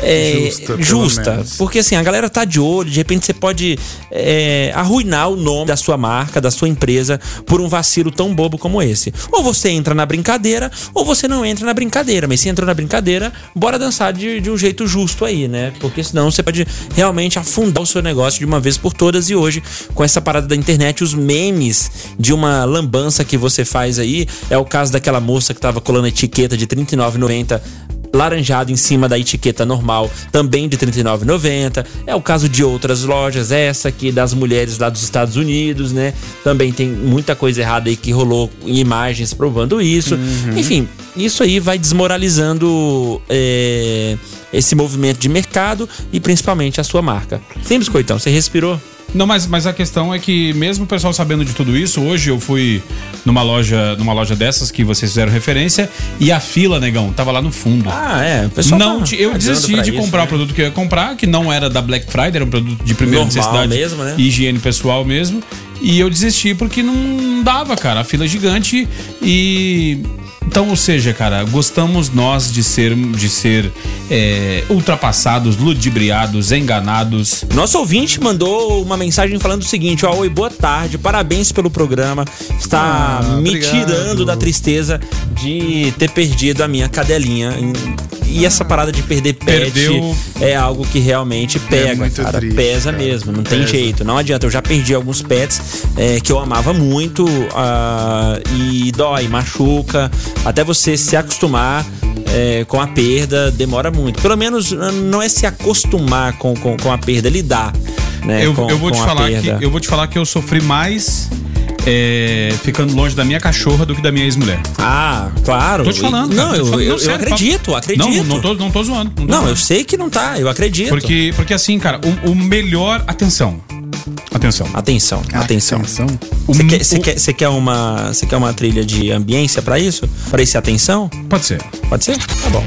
é, justa. justa porque assim, a galera tá de olho, de repente você pode é, arruinar o nome da sua marca, da sua empresa, por um vacilo tão bobo como esse. Ou você entra na brincadeira, ou você não entra na brincadeira. Mas se entrou na brincadeira, bora dançar de, de um jeito justo aí, né? Porque senão você pode realmente afundar o seu negócio de uma vez por todas. E hoje, com essa parada da internet, os memes de uma lambança que você faz aí, é o caso daquela moça que tava colando etiqueta de R$39,90 laranjado em cima da etiqueta normal, também de R$ 39,90. É o caso de outras lojas, essa aqui das mulheres lá dos Estados Unidos, né? Também tem muita coisa errada aí que rolou em imagens provando isso. Uhum. Enfim, isso aí vai desmoralizando é, esse movimento de mercado e principalmente a sua marca. Sim, Biscoitão, você respirou? Não, mas, mas a questão é que mesmo o pessoal sabendo de tudo isso, hoje eu fui numa loja, numa loja dessas que vocês fizeram referência e a fila, negão, tava lá no fundo. Ah, é. O pessoal não, tá eu desisti de comprar né? o produto que eu ia comprar, que não era da Black Friday, era um produto de primeira Normal necessidade, mesmo, né? higiene pessoal mesmo. E eu desisti porque não dava, cara. A fila é gigante e então, ou seja, cara, gostamos nós de ser, de ser é, ultrapassados, ludibriados, enganados. Nosso ouvinte mandou uma mensagem falando o seguinte: ó, oi, boa tarde, parabéns pelo programa. Está ah, me obrigado. tirando da tristeza de ter perdido a minha cadelinha. E essa parada de perder pet Perdeu- é algo que realmente pega, muito cara. triste, pesa cara. mesmo, não tem Pesa. jeito. Não adianta. Eu já perdi alguns pets é, que eu amava muito ah, e dói, machuca. Até você se acostumar é, com a perda demora muito. Pelo menos ah, não é se acostumar com, com, com a perda, lidar. Né, eu, com, eu vou te falar que perda. eu vou te falar que eu sofri mais é, ficando longe da minha cachorra do que da minha ex-mulher. Ah, claro. Tô te falando. Não, cara, eu, falando. eu, eu sério, acredito, papo. acredito. Não, não tô, não tô zoando. Não, tô Não, eu zoando. sei que não tá, eu acredito. Porque, porque assim, cara, o, o melhor. Atenção. Atenção. Atenção, atenção. Atenção. Você quer, você quer, você quer uma, você quer uma trilha de ambiência pra isso? Pra esse atenção? Pode ser. Pode ser? Tá bom.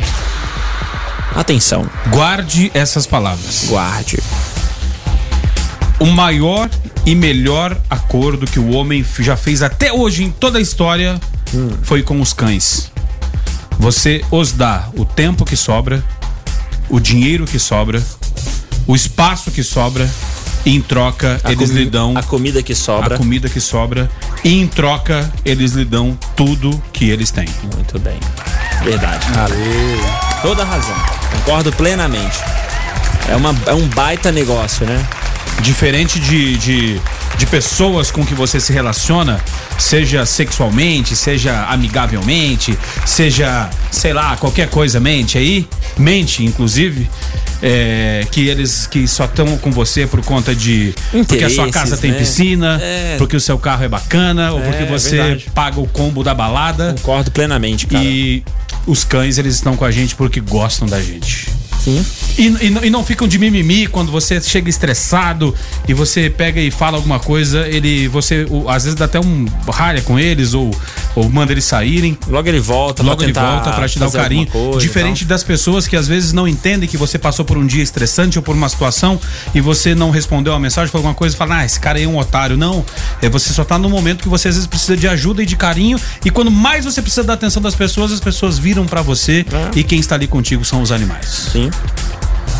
Atenção, Guarde essas palavras. guarde. O maior e melhor acordo que o homem já fez até hoje em toda a história foi com os cães. Você os dá o tempo que sobra, o dinheiro que sobra, o espaço que sobra, e em troca A eles lhe dão a comida que sobra. a comida que sobra, e em troca eles lhe dão tudo que eles têm. Muito bem. Verdade. Toda razão. Concordo plenamente. É, uma, é um baita negócio, né? Diferente de, de, de pessoas com que você se relaciona, seja sexualmente, seja amigavelmente, seja, sei lá, qualquer coisa, mente aí, mente, inclusive, é, que eles que só estão com você por conta de. porque a sua casa tem né? piscina, É. porque o seu carro é bacana, ou porque você verdade. paga o combo da balada. Concordo plenamente, cara. E os cães, eles estão com a gente porque gostam da gente. Sim. E, e não- e não ficam de mimimi quando você chega estressado e você pega e fala alguma coisa, ele. Você o- às vezes dá até um ralha com eles ou, ou manda eles saírem. Logo ele volta Logo pra ele volta pra te dar o carinho. coisa Diferente das pessoas que às vezes não entendem que você passou por um dia estressante ou por uma situação e você não respondeu a mensagem, falou alguma coisa e fala, ah, esse cara aí é um otário. Não. É, você só tá no momento que você às vezes precisa de ajuda e de carinho. E quando mais você precisa da atenção das pessoas, as pessoas viram pra você É. e quem está ali contigo são os animais. Sim.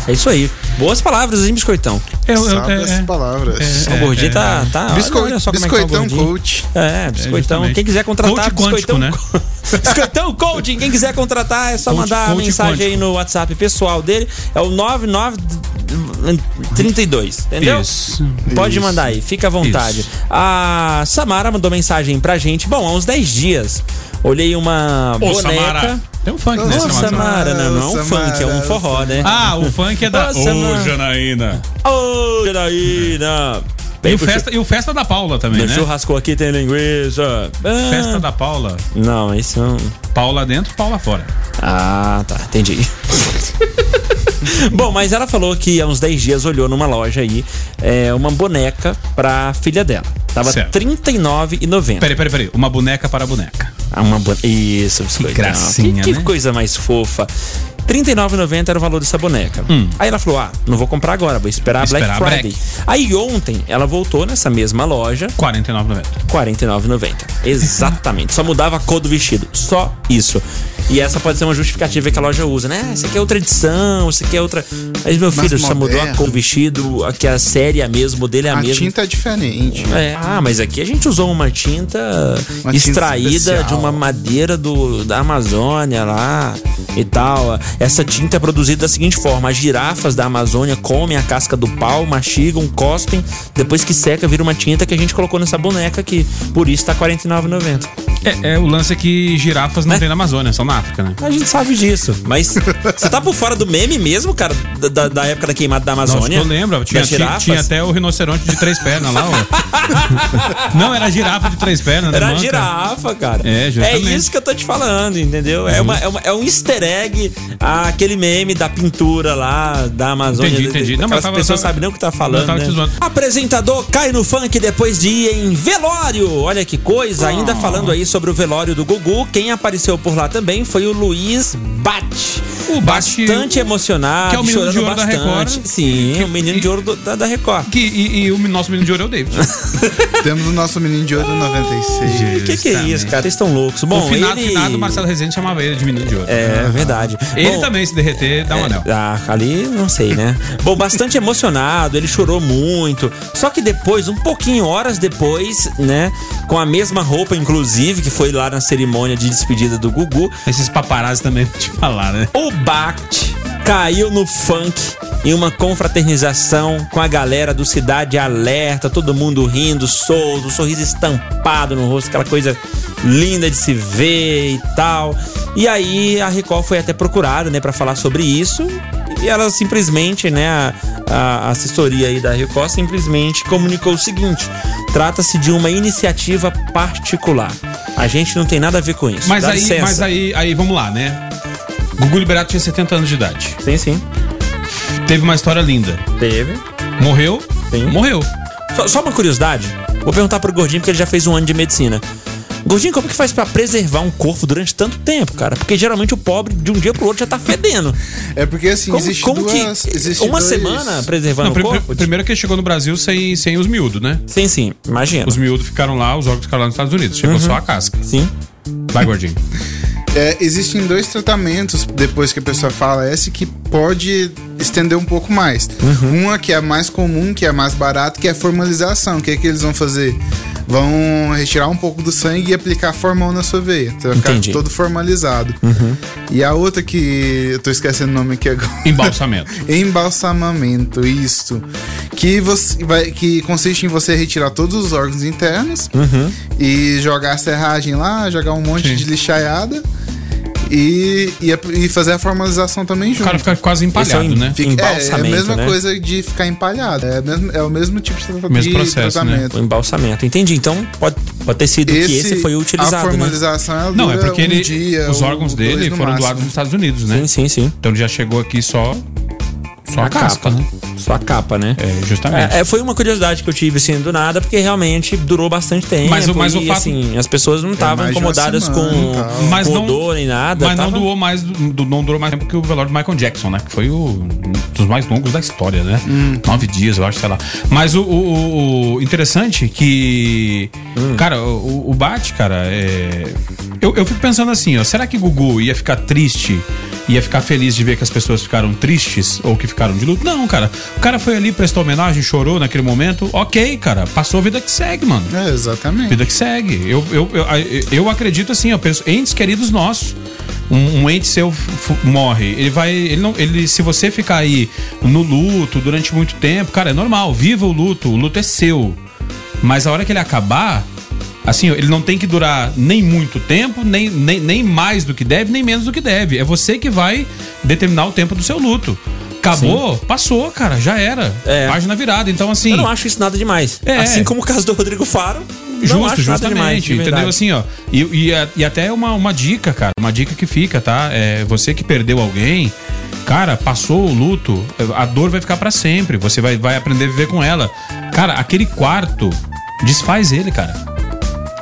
É isso aí. Boas palavras, hein, Biscoitão? Eu, eu- Sabe é- essas é. palavras. o gordinho tá. tá Bisco- olha só como é que tá o Biscoitão coach. É, biscoitão. justamente. quem quiser contratar, Coach quântico, biscoitão. né? biscoitão coaching. Quem quiser contratar, é só Coach- mandar a coach mensagem aí quântico. no WhatsApp pessoal dele. É o 9932, entendeu? Isso. Pode Isso. mandar aí, fica à vontade. Isso. A Samara mandou mensagem pra gente. Bom, há uns 10 dias. Olhei uma Ô, boneca. Samara. Tem um funk Ô, negócio. Samara, não, não é um funk, é um forró, né? Ah, o funk é da. Ô. Ô, Janaína. Ô, Janaína! E o, festa, e o Festa da Paula também, No né? churrasco aqui tem linguiça. Ah. Festa da Paula. Não, isso não. Paula dentro, Paula fora. Ah, tá, entendi. Bom, mas ela falou que há uns 10 dias olhou numa loja aí é, uma boneca pra filha dela. Tava Certo. R$39,90. Peraí, peraí, peraí. Uma boneca para boneca. Ah, uma. Isso, biscoitão. gracinha, Que, que né? coisa mais fofa. R$39,90 era o valor dessa boneca. Aí ela falou: ah, não vou comprar agora, vou esperar a Black Hum. Esperar Friday. Aí ontem ela voltou nessa mesma loja, R$ 49,90. R$49,90. Exatamente. Só mudava a cor do vestido. Só isso. E essa pode ser uma justificativa que a loja usa, né? Essa aqui é outra edição, essa aqui é outra. Mas meu filho só mudou a cor do vestido, aqui a série é a mesma, o modelo é a, A mesma. tinta é diferente. É, ah, mas aqui a gente usou uma tinta Uma tinta extraída especial. de uma madeira do, da Amazônia lá e tal. Essa tinta é produzida da seguinte forma: as girafas da Amazônia comem a casca do pau, mastigam, cospem, depois que seca, vira uma tinta que a gente colocou nessa boneca aqui. Por isso tá R$ 49,90. É, é, o lance é que girafas não Né? tem na Amazônia, são na África, né? A gente sabe disso, mas você tá por fora do meme mesmo, cara, da, da- época da queimada da Nossa, Amazônia? eu lembro. Tinha, tinha, tinha até o rinoceronte de três pernas lá, ó. Não, era girafa de três pernas, né? Era manca? girafa, cara. É, justamente. isso que eu tô te falando, entendeu? É, uma, é, uma- é um easter egg aquele meme da pintura lá da Amazônia. Entendi, entendi. Não, mas tava- pessoas tava- sabem nem o que tá eu falando, tava te né? zoando. Apresentador cai no funk depois de ir em velório. Olha que coisa. Ainda Ah. falando aí sobre o velório do Gugu, quem apareceu por lá também foi o Luiz Bate. O Bate- Bastante emocionado, que é o menino de ouro da bastante. Record. Sim, Que- o menino de ouro do- da, da Record. Que, e, e o nosso menino de ouro é o David. Temos o nosso menino de ouro 96. O que, que é isso, cara? Vocês estão loucos. Bom, o finado, ele... finado Marcelo Rezende chamava ele de menino de ouro. É verdade. Ele Bom, também, se derreter, dá um anel. Ah, ali não sei, né? Bom, bastante emocionado, ele chorou muito. Só que depois, um pouquinho, horas depois, né? com a mesma roupa, inclusive, que foi lá na cerimônia de despedida do Gugu. Esses paparazzi também te falar, né? O Bact caiu no funk em uma confraternização com a galera do Cidade Alerta, todo mundo rindo, solto, sorriso estampado no rosto, aquela coisa linda de se ver e tal. E aí a Record foi até procurada, né, para falar sobre isso. E ela simplesmente, né, a, a assessoria aí da Record simplesmente comunicou o seguinte: trata-se de uma iniciativa particular. A gente não tem nada a ver com isso. Mas Dá aí, licença. mas aí, aí, vamos lá, né? Gugu Liberato tinha 70 anos de idade. Sim, sim. Teve uma história linda. Teve. Morreu? Sim. Morreu. Só, só uma curiosidade. Vou perguntar pro Gordinho, porque ele já fez um ano de medicina. Gordinho, como que faz pra preservar um corpo durante tanto tempo, cara? Porque geralmente o pobre, de um dia pro outro, já tá fedendo. É porque assim, Como, existe como duas. que. existe Uma dois- semana preservando Não, o corpo? pri- primeiro que ele chegou no Brasil sem, sem os miúdos, né? Sim, sim. Imagina. Os miúdos ficaram lá, os órgãos ficaram lá nos Estados Unidos. Chegou só a casca. Sim. Vai, gordinho. É, existem dois tratamentos depois que a pessoa fala esse que pode estender um pouco mais. Uhum. Uma que é a mais comum, que é a mais barata, que é a formalização. O que é que eles vão fazer? Vão retirar um pouco do sangue e aplicar formol na sua veia. Você vai ficar Entendi. Uhum. todo formalizado. E a outra que eu tô esquecendo o nome aqui agora. Embalsamento. Embalsamamento, isso. Que, você vai, que consiste em você retirar todos os órgãos internos e jogar a serragem lá, jogar um monte Sim. de lixaiada e, e, a- e fazer a formalização também O junto. cara fica quase empalhado, Esse é o né? Fica- é, é a mesma né? coisa de ficar empalhado. É, mesmo, é o mesmo tipo de, trata- Mesmo processo, né? tratamento. O embalsamento. Entendi. Então pode, pode ter sido que esse foi a utilizado, né? formalização ela Não, é porque um ele, dia os órgãos dois dele foram máximo. doados nos Estados Unidos, né? Sim, sim, sim. Então ele já chegou aqui só, só a, casca, né? Só a capa, né? É, justamente. É, é, foi uma curiosidade que eu tive, assim, do nada, porque realmente durou bastante tempo. Mas o- mas o e, fato- assim, as pessoas não estavam mais de uma incomodadas semana com, tal. Mas com não- odor nem nada. Mas não tava- durou mais não durou mais tempo que o velório do Michael Jackson, né? Que foi o, um dos mais longos da história, né? Hum. Nove dias, eu acho, sei lá. Mas o, o- o- o interessante que. Hum. Cara, o, o Bat, cara, é. Eu, eu fico pensando assim, ó. Será que Gugu ia ficar triste? Ia ficar feliz de ver que as pessoas ficaram tristes ou que ficaram de luto? Não, cara. O cara foi ali, prestou homenagem, chorou naquele momento. Ok, cara. Passou a vida que segue, mano. É, exatamente. Vida que segue. Eu, eu, eu, eu acredito assim, eu penso, entes queridos nossos. Um, um ente seu morre. Ele vai. Ele não. Ele, se você ficar aí no luto durante muito tempo, cara, é normal. Viva o luto. O luto é seu. Mas a hora que ele acabar. Assim, ele não tem que durar nem muito tempo, nem, nem, nem mais do que deve, nem menos do que deve. É você que vai determinar o tempo do seu luto. Acabou, passou, cara, já era. É. Página virada. Então, assim. Eu não acho isso nada demais. É. Assim como o caso do Rodrigo Faro. Justo, justamente. demais, de entendeu? Assim, ó. E, e, a- e até uma, uma dica, cara. Uma dica que fica, tá? É, você que perdeu alguém, cara, passou o luto, a dor vai ficar pra sempre. Você vai, vai aprender a viver com ela. Cara, aquele quarto, desfaz ele, cara.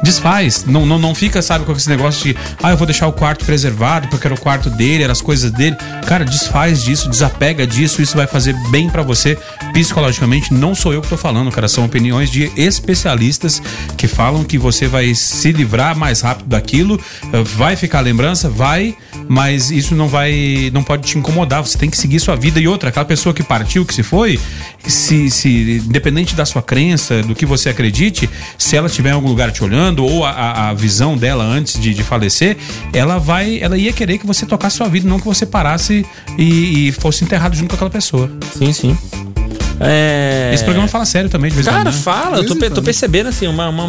Desfaz. Não, não, não fica, sabe, com esse negócio de, ah, eu vou deixar o quarto preservado porque era o quarto dele, eram as coisas dele. Cara, desfaz disso, desapega disso, isso vai fazer bem pra você psicologicamente. Não sou eu que tô falando, cara, são opiniões de especialistas que falam que você vai se livrar mais rápido daquilo, vai ficar lembrança, vai, mas isso não vai, não pode te incomodar, você tem que seguir sua vida. E outra, aquela pessoa que partiu, que se foi, se, se independente da sua crença, do que você acredite, se ela estiver em algum lugar te olhando, ou a, a- visão dela antes de, de falecer, ela vai, ela ia querer que você tocasse sua vida, não que você parasse e, e fosse enterrado junto com aquela pessoa. Sim, sim. É... Esse programa fala sério também, de vez em Cara, quando. né? fala, eu tô, pe- tô percebendo assim, uma, uma,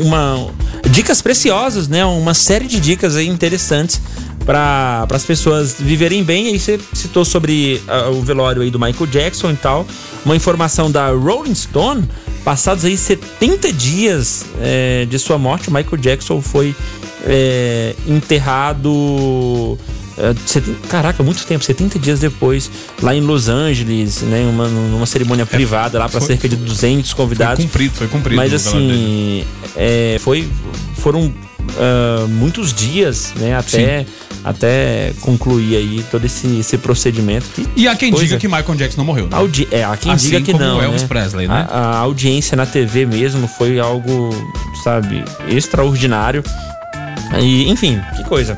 uma- Dicas preciosas, né? Uma série de dicas aí interessantes para as pessoas viverem bem. Aí você citou sobre ah, o velório aí do Michael Jackson e tal. Uma informação da Rolling Stone. Passados aí 70 dias é, de sua morte, Michael Jackson foi é, enterrado. é, Caraca, muito tempo, 70 dias depois, lá em Los Angeles, né? Uma, numa cerimônia privada lá para É, foi- cerca de 200 Foi convidados. cumprido, foi cumprido. Mas dele. assim, é, foi, foram ah, muitos dias, né? Até, até concluir aí todo esse, esse procedimento. Que E há quem coisa. diga que Michael Jackson não morreu. né? Audi é, há quem Assim diga que não. Elvis né? Presley, né? A, a audiência na TV mesmo foi algo, sabe, extraordinário. E, enfim, que coisa.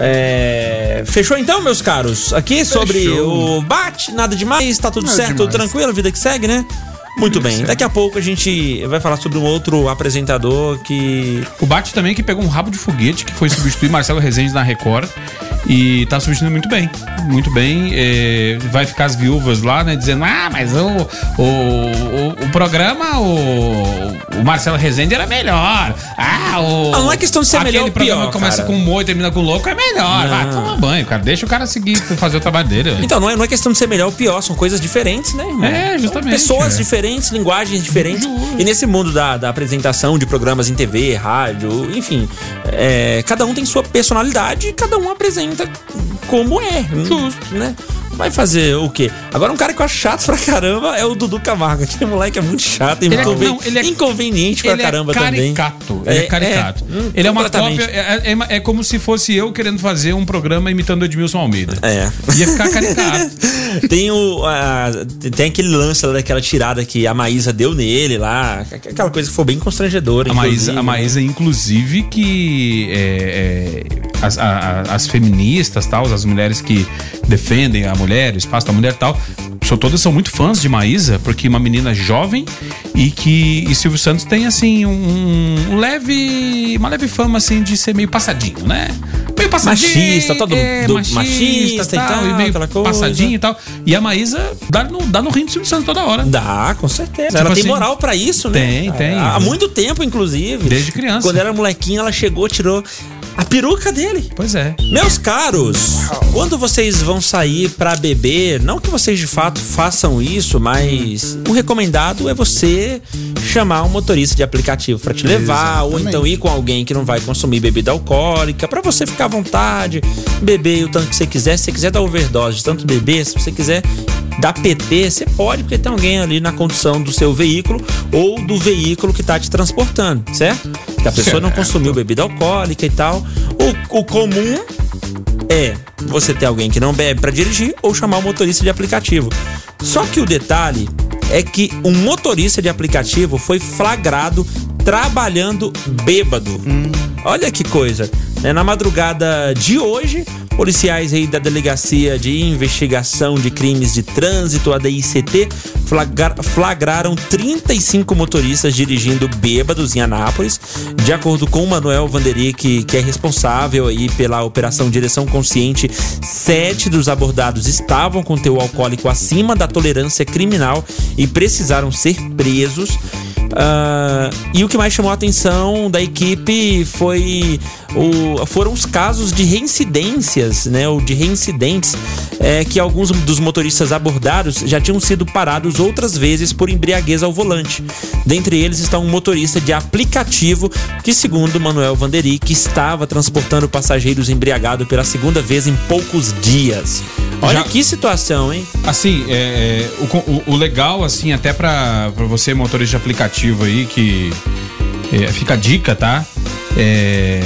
É, Fechou então, meus caros? Aqui sobre Fechou. o bate, nada demais, tá tudo Nada certo, demais. tranquilo, vida que segue, né? Muito bem, daqui a pouco a gente vai falar sobre um outro apresentador que. O Bate também que pegou um rabo de foguete, que foi substituir Marcelo Rezende na Record. E tá substituindo muito bem. Muito bem. É, vai ficar as viúvas lá, né? Dizendo, ah, mas o, o, o, o programa, o, o Marcelo Rezende era melhor. Ah, o. Ah, não é questão de ser aquele melhor ou programa pior, que começa cara. com um e termina com louco é melhor. Vai tomar banho, cara. Deixa o cara seguir fazer o trabalho dele. Então, não é, não é questão de ser melhor ou pior, são coisas diferentes, né, irmão? É, justamente, Pessoas é. diferentes, linguagens diferentes. E nesse mundo da, da apresentação de programas em TV, rádio, enfim, é, cada um tem sua personalidade e cada um apresenta como é. Justo. Né? Vai fazer o quê? Agora, um cara que eu acho chato pra caramba é o Dudu Camargo. Aquele moleque é muito chato Ele é- inconven- não, ele é- inconveniente pra Ele caramba é também. caricato. Ele é, É, caricato. é, hum, ele é uma cópia. É, é- é como se fosse eu querendo fazer um programa imitando Edmilson Almeida. É. Ia ficar caricato. Tem o. a- tem aquele lance daquela tirada que a Maísa deu nele lá. Aquela coisa que foi bem constrangedora. A Maísa, inclusive, a né? Maísa, inclusive, que é, é, as, a- as feministas, tal, as mulheres que defendem a mulher, o espaço da mulher e tal, são, todas são muito fãs de Maísa, porque uma menina jovem e que e Silvio Santos tem assim um, um leve. uma leve fama assim de ser meio passadinho, né? Meio passadinho. Machista, todo é, do- machista, machista e tal, e meio passadinho e tal. E a Maísa dá no, dá no rim do Silvio Santos toda hora. Dá, com certeza. Tipo ela tem assim, moral pra isso, né? tem, tem. Há muito tempo, inclusive. Desde criança. Quando era molequinha, ela chegou, tirou a peruca dele. Pois é. Meus caros, quando vocês vão sair pra beber, não que vocês de fato façam isso, mas o recomendado é você chamar um motorista de aplicativo pra te levar, ou Exatamente. então ir com alguém que não vai consumir bebida alcoólica, pra você ficar à vontade, beber o tanto que você quiser. Se você quiser dar overdose de tanto beber, se você quiser dar PT, você pode, porque tem alguém ali na condução do seu veículo ou do veículo que tá te transportando, certo? Que a pessoa não Certo. consumiu bebida alcoólica e tal. O, o comum é você ter alguém que não bebe pra dirigir ou chamar um motorista de aplicativo. Só que o detalhe é que um motorista de aplicativo foi flagrado trabalhando bêbado. Olha que coisa. né? Na madrugada de hoje, policiais aí da Delegacia de Investigação de Crimes de Trânsito, a DICT, flagra- flagraram 35 motoristas dirigindo bêbados em Anápolis. De acordo com Manuel Vanderick, que é responsável aí pela Operação Direção Consciente, sete dos abordados estavam com teor alcoólico acima da tolerância criminal e precisaram ser presos. Ah, e o que mais chamou a atenção da equipe foi o, foram os casos de reincidências, né, ou de reincidentes, é, que alguns dos motoristas abordados já tinham sido parados outras vezes por embriaguez ao volante. Dentre eles está um motorista de aplicativo que, segundo Manuel Vanderick, estava transportando passageiros embriagado pela segunda vez em poucos dias. Olha Já- que situação, hein? Assim, é, é, o, o- legal, assim, até pra, pra você, motorista de aplicativo aí, que é, fica a dica, tá? É,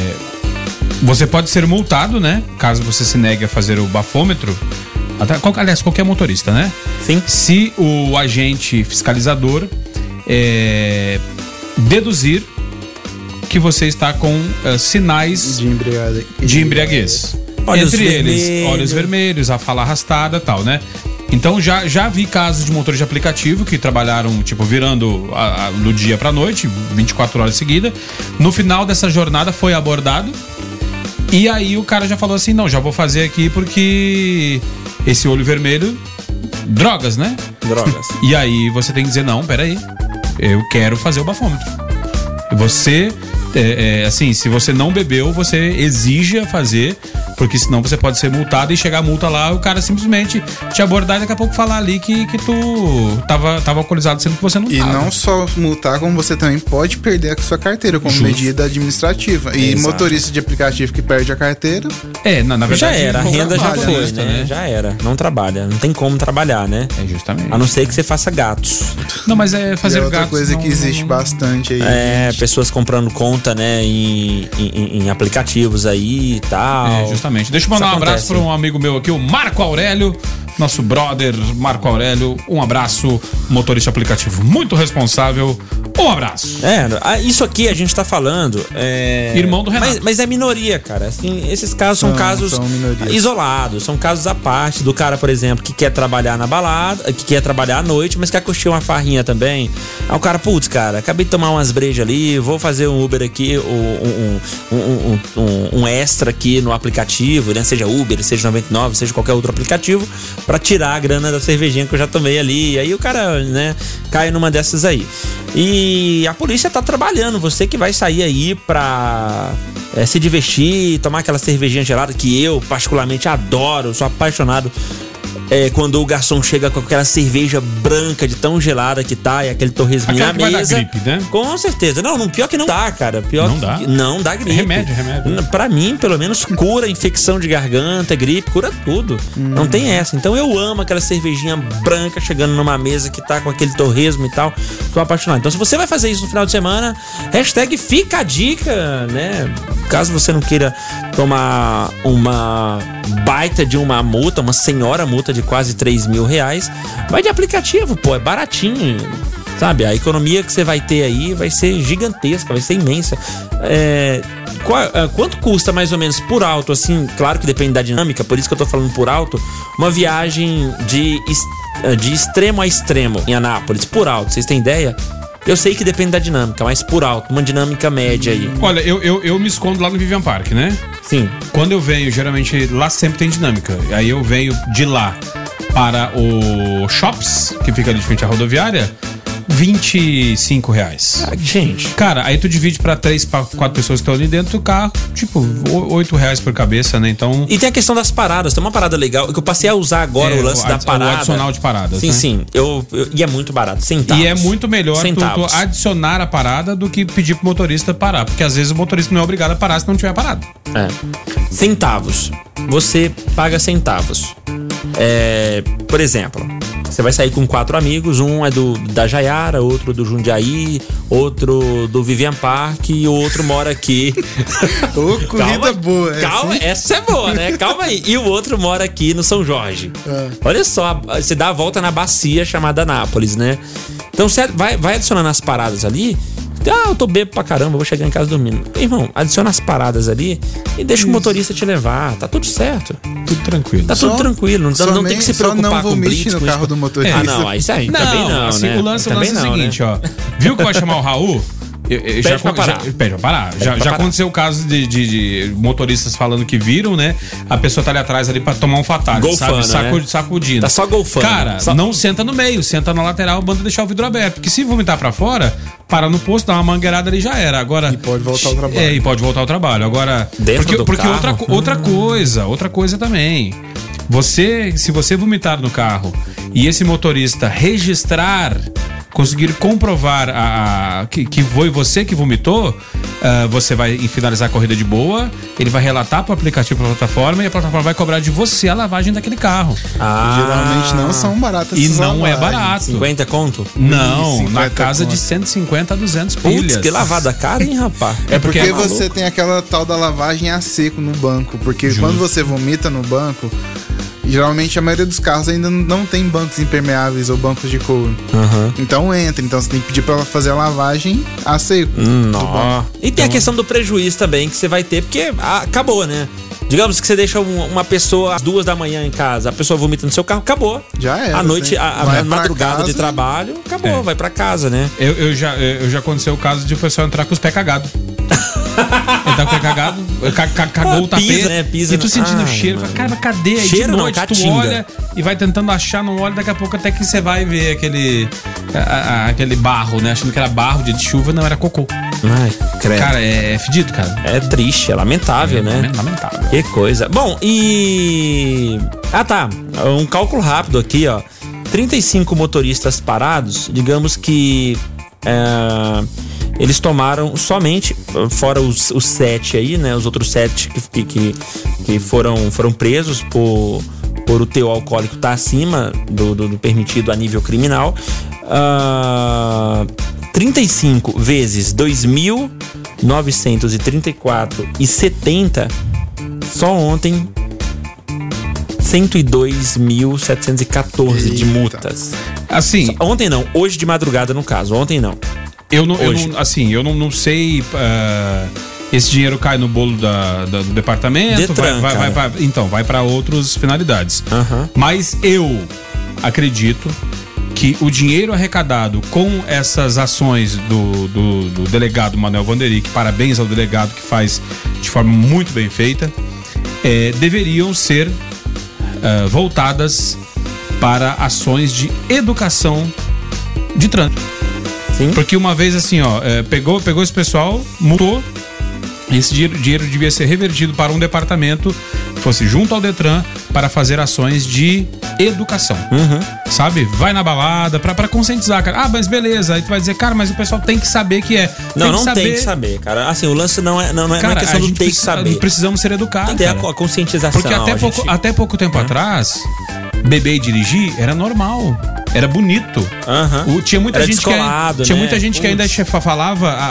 você pode ser multado, né? Caso você se negue a fazer o bafômetro. Até, qual- aliás, qualquer motorista, né? Sim. Se o agente fiscalizador é, deduzir que você está com é, sinais De embriagado. de embriaguez. Olhos Entre eles, olhos vermelhos, a fala arrastada e tal, né? Então já, já vi casos de motores de aplicativo que trabalharam, tipo, virando a- a- do dia pra noite, 24 horas seguidas. No final dessa jornada foi abordado. E aí o cara já falou assim: não, já vou fazer aqui porque esse olho vermelho, drogas, né? Drogas. E aí você tem que dizer, não, peraí, eu quero fazer o bafômetro. Você, é, é, assim, se você não bebeu, você exige a fazer, porque senão você pode ser multado e chegar a multa lá, o cara simplesmente te abordar e daqui a pouco falar ali que, que tu tava, tava alcoolizado, sendo que você não E tava. não só multar, como você também pode perder a sua carteira como Justo. medida administrativa. E Exato. motorista de aplicativo que perde a carteira, É, na, na Já verdade. era, a renda já foi, né? né? Já era. Não trabalha. Não tem como trabalhar, né? É, justamente. A não ser que você faça gatos. Não, mas é fazer é outra gatos coisa não- que existe não- bastante aí. É, gente. pessoas comprando conta, né, em, em, em aplicativos aí e tal. É, justamente. Deixa eu mandar Isso um abraço para um amigo meu aqui, o Marco Aurélio. Nosso brother Marco Aurélio. Um abraço, motorista aplicativo muito responsável. Um abraço. É, ah, isso aqui a gente tá falando. É... Irmão do Renato. Mas, mas é minoria, cara. Assim, esses casos são, São- casos são isolados, são casos à parte do cara, por exemplo, que quer trabalhar na balada, que quer trabalhar à noite, mas quer curtir uma farrinha também. Aí o cara, putz, cara, acabei de tomar umas brejas ali, vou fazer um Uber aqui, um, um, um, um- um extra aqui no aplicativo, né? Seja Uber, seja 99, seja qualquer outro aplicativo, pra tirar a grana da cervejinha que eu já tomei ali. Aí o cara, né, cai numa dessas aí. E a polícia tá trabalhando, você que vai sair aí pra é, se divertir, tomar aquela cervejinha gelada que eu particularmente adoro, sou apaixonado. É, quando o garçom chega com aquela cerveja branca de tão gelada que tá e aquele torresminho Aquela na que vai dar mesa. gripe, né? Com certeza. Não, não, pior que não dá, cara. Pior Não que- dá? Não dá gripe. É remédio, remédio. N- Pra mim, pelo menos, cura infecção de garganta, gripe, cura tudo. Não tem essa. Então eu amo aquela cervejinha branca chegando numa mesa que tá com aquele torresmo e tal. Tô apaixonado. Então se você vai fazer isso no final de semana, hashtag fica a dica, né? Caso você não queira tomar uma baita de uma multa, uma senhora multa de quase 3 mil reais, vai de aplicativo, pô, é baratinho. Sabe, a economia que você vai ter aí vai ser gigantesca, vai ser imensa. É, ah, quanto custa mais ou menos por alto, assim, claro que depende da dinâmica, por isso que eu tô falando por alto, uma viagem de, de extremo a extremo em Anápolis, por alto, vocês têm ideia? Eu sei que depende da dinâmica, mas por alto, uma dinâmica média aí. Olha, eu, eu, eu me escondo lá no Vivian Park, né? Sim. Quando eu venho, geralmente lá sempre tem dinâmica. Aí eu venho de lá para o Shops, que fica ali de frente à rodoviária, 25 reais. Ah, Gente, Cara, aí tu divide pra três, pra quatro pessoas que estão ali dentro do carro, tipo, o- 8 reais por cabeça, né? Então. E tem a questão das paradas. Tem uma parada legal que eu passei a usar agora É, o lance o da adi- o parada. adicional de paradas, Sim, né? sim. Eu, eu- e é muito barato. Centavos. E é muito melhor tu, tu adicionar a parada do que pedir pro motorista parar. Porque às vezes o motorista não é obrigado a parar se não tiver parado. É. Centavos. Você paga centavos. É, por exemplo, você vai sair com quatro amigos, um é do da Jaiara, outro do Jundiaí, outro do Vivian Park e o outro mora aqui. Ô, corrida boa. é Calma, essa é boa, né? Calma aí. E o outro mora aqui no São Jorge. É. Olha só, você dá a volta na bacia chamada Nápoles, né? Então você vai, vai adicionando as paradas ali. Ah, eu tô bebo pra caramba, vou chegar em casa dormindo. Irmão, adiciona as paradas ali e deixa o motorista te levar. Tá tudo certo. Tudo tranquilo. Tá tudo Só- tranquilo. Não, não tem que se preocupar não com vomite blitz, no com carro isso. do motorista. Ah, não, isso aí também não, assim, né? o lance, o Também lance é o não, seguinte, né? ó. Viu que vai chamar o Raul? Eu- eu Pede já, pra parar. já- pede pra parar. já pra já parar. aconteceu o caso de, de- de motoristas falando que viram, né? A pessoa tá ali atrás ali pra tomar um fatalho, Golfando, sabe? Sacu- né? Sacudindo. Tá só golfando. Cara, Só- não senta no meio, senta na lateral, banda deixar o vidro aberto. Porque se vomitar pra fora, para no posto, dá uma mangueirada ali já era. Agora. E pode voltar ao trabalho. É, e pode voltar ao trabalho. Agora. Dentro porque do porque carro? outra, outra coisa, outra coisa também. Você, se você vomitar no carro e esse motorista registrar, conseguir comprovar a, a- que, que foi você que vomitou, ah, você vai finalizar a corrida de boa, ele vai relatar para o aplicativo para a plataforma e a plataforma vai cobrar de você a lavagem daquele carro. Ah, Geralmente não são baratas E não é lavagens. barato. 50 conto? Não, 50 na casa de conto. 150 a 200 Putz, pilhas. que lavada cara, hein, rapaz? É porque, porque é você tem aquela tal da lavagem a seco no banco. Porque quando você vomita no banco, geralmente a maioria dos carros ainda não tem bancos impermeáveis ou bancos de couro. Aham. Então entra. Então você tem que pedir pra ela fazer a lavagem a seco. Nó. E tem a questão do prejuízo também que você vai ter, porque ah, acabou, né? Digamos que você deixa um- uma pessoa às duas da manhã em casa, a pessoa vomita no seu carro, acabou. Já era, A noite, a, a pra madrugada casa de trabalho, acabou, É. vai pra casa, né? Eu, eu já, eu já aconteceu o caso de o pessoal entrar com os pés cagados. Ele tá com cagado, ca- ca- cagou Ah, o tapete. pisa, né? Pisa e tu sentindo o Ai, cheiro. mano. Cara, cadê? Aí Cheiro de não, noite tu caatinga. olha e vai tentando achar, não olha, daqui a pouco até que você vai ver aquele, a- a- aquele barro, né? Achando que era barro, dia de chuva, não, era cocô. Ai, credo. Cara, é, é fedido, cara. é triste, é lamentável, né? Lamentável. Que coisa. Bom, e. Ah, tá. Um cálculo rápido aqui, ó. 35 motoristas parados, digamos que. é, eles tomaram somente, fora os, os sete aí, né? Os outros sete que, que, que foram, foram presos por, por o teu alcoólico estar acima do, do- do permitido a nível criminal. Ah, 35 vezes 2.934 e 70 só ontem 102.714 de multas. Assim, Ontem não, hoje de madrugada no caso, ontem não. Eu não, eu não- assim, eu não, não sei. ah, esse dinheiro cai no bolo da, da- do departamento, Detran, vai, vai, vai pra- então vai para outras finalidades. Mas eu acredito que o dinheiro arrecadado com essas ações do, do, do delegado Manuel Vanderick, parabéns ao delegado que faz de forma muito bem feita, eh, deveriam ser ah, voltadas para ações de educação de trânsito. Sim. Porque uma vez assim, ó, eh, pegou, pegou esse pessoal, multou. Esse dinheiro, dinheiro devia ser revertido para um departamento que fosse junto ao Detran para fazer ações de educação. Uhum. Sabe? Vai na balada pra conscientizar, cara. Ah, mas beleza. Aí tu vai dizer, cara, mas o pessoal tem que saber que é. Não, tem não tem que saber, cara. Assim, o lance não é, não, não é, não é Cara, questão a do ter que saber. precisamos ser educados. Tem que ter a cara. a conscientização. Porque até pouco, gente- até pouco tempo atrás, beber e dirigir era normal. Era bonito. Aham. O- tinha muita Era gente que tinha né? muita gente que ainda falava, a-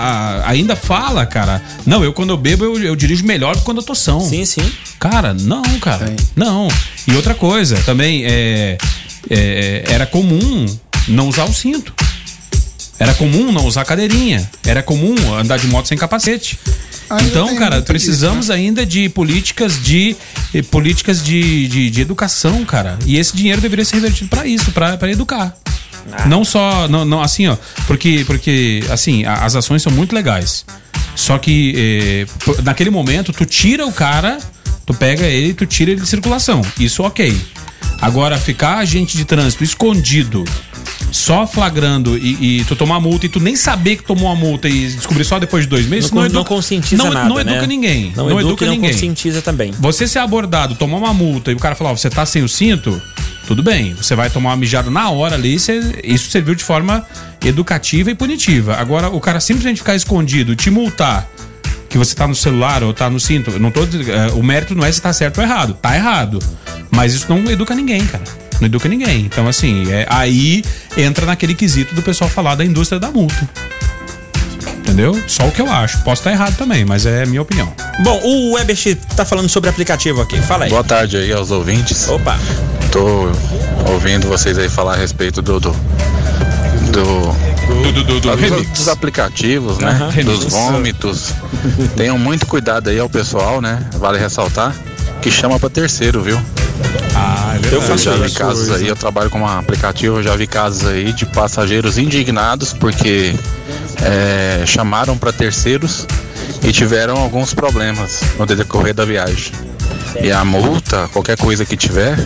a- ainda fala, cara. Não, eu quando eu bebo eu, eu dirijo melhor do que quando eu tô são. Sim, sim. Cara, não, cara. Não. E outra coisa, também é, é, era comum não usar o cinto. Era comum não usar cadeirinha. Era comum andar de moto sem capacete. Ainda então, cara, precisamos disso, ainda de políticas de eh, políticas de, de, de educação, cara. E esse dinheiro deveria ser revertido pra isso, pra pra educar. Não só, não, não, assim, ó, porque, porque assim, a- as ações são muito legais. Só que eh, naquele momento tu tira o cara, tu pega ele e tu tira ele de circulação. Isso ok. Agora, ficar agente de trânsito escondido, só flagrando e, e tu tomar multa e tu nem saber que tomou a multa e descobrir só depois de dois meses, Não, isso não conscientiza não, nada, não educa né? ninguém. Não, educa, e não conscientiza também. Você ser abordado, tomar uma multa e o cara falar, ó, você tá sem o cinto, tudo bem. Você vai tomar uma mijada na hora ali, você- isso serviu de forma educativa e punitiva. Agora, o cara simplesmente ficar escondido, te multar, que você tá no celular ou tá no cinto, não tô, eh, o mérito não é se tá certo ou errado, tá errado. Mas isso não educa ninguém, cara. Não educa ninguém. Então, assim, é, aí entra naquele quesito do pessoal falar da indústria da multa. Entendeu? Só o que eu acho. Posso estar errado também, mas é a minha opinião. Bom, o WebX tá falando sobre aplicativo aqui. Fala aí. Boa tarde aí aos ouvintes. Opa. Tô ouvindo vocês aí falar a respeito do. do, do Do, do, do, do dos, dos aplicativos, né? Aham. Dos vômitos. Tenham muito cuidado aí ao pessoal, né? Vale ressaltar que chama pra terceiro, viu? Ah, é Eu verdade. Eu faço já vi isso. casos aí, eu trabalho com um aplicativo, eu já vi casos aí de passageiros indignados porque é, chamaram para terceiros e tiveram alguns problemas no decorrer da viagem. E a multa, qualquer coisa que tiver,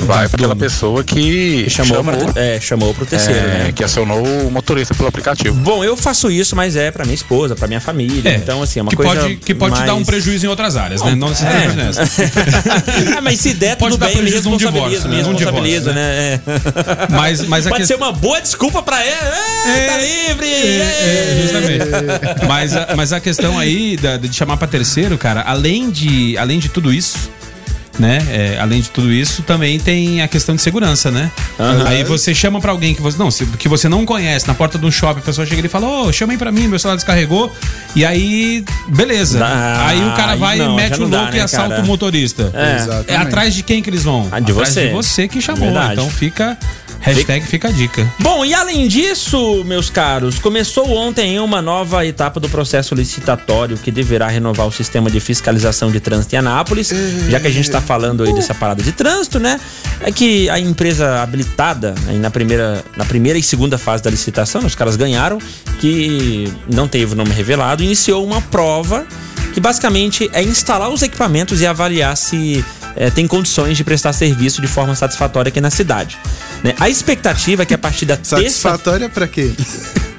vai para aquela pessoa que Que chamou, chamou, pra, é, chamou pro terceiro, é, né? que acionou o motorista pelo aplicativo. Bom, eu faço isso, mas é pra minha esposa, pra minha família. É, então, assim, é uma que coisa. pode, que pode te dar um mais- prejuízo em outras áreas, né? Não necessariamente É. nessa. ah, mas se der, Pode tudo dar bem, me prejuízo num divórcio, né? Num divórcio, né? É. Mas, mas Pode ser uma boa desculpa pra ele. É, tá livre! É, é. justamente. Mas, a- mas a questão aí da- de chamar pra terceiro, cara, além de, além de tudo isso, né? é, além de tudo isso, também tem a questão de segurança, né? Aí você chama pra alguém que você não, que você não conhece na porta de um shopping, a pessoa chega e fala: Ô, chama aí pra mim, meu celular descarregou. E aí, beleza. Ah, aí o cara vai não, e mete o não dá, louco né, e assalta cara? o motorista. É. É atrás de quem que eles vão? Ah, de atrás você. de você que chamou. Verdade. Então fica. Hashtag fica a dica. Bom, e além disso, meus caros, começou ontem uma nova etapa do processo licitatório que deverá renovar o sistema de fiscalização de trânsito em Anápolis. Já que a gente está falando aí dessa parada de trânsito, né? É que a empresa habilitada na primeira, na primeira e segunda fase da licitação, os caras ganharam, que não teve o nome revelado, iniciou uma prova que basicamente é instalar os equipamentos e avaliar se eh, tem condições de prestar serviço de forma satisfatória aqui na cidade. né? A expectativa é que a partir da terça Satisfatória pra quê?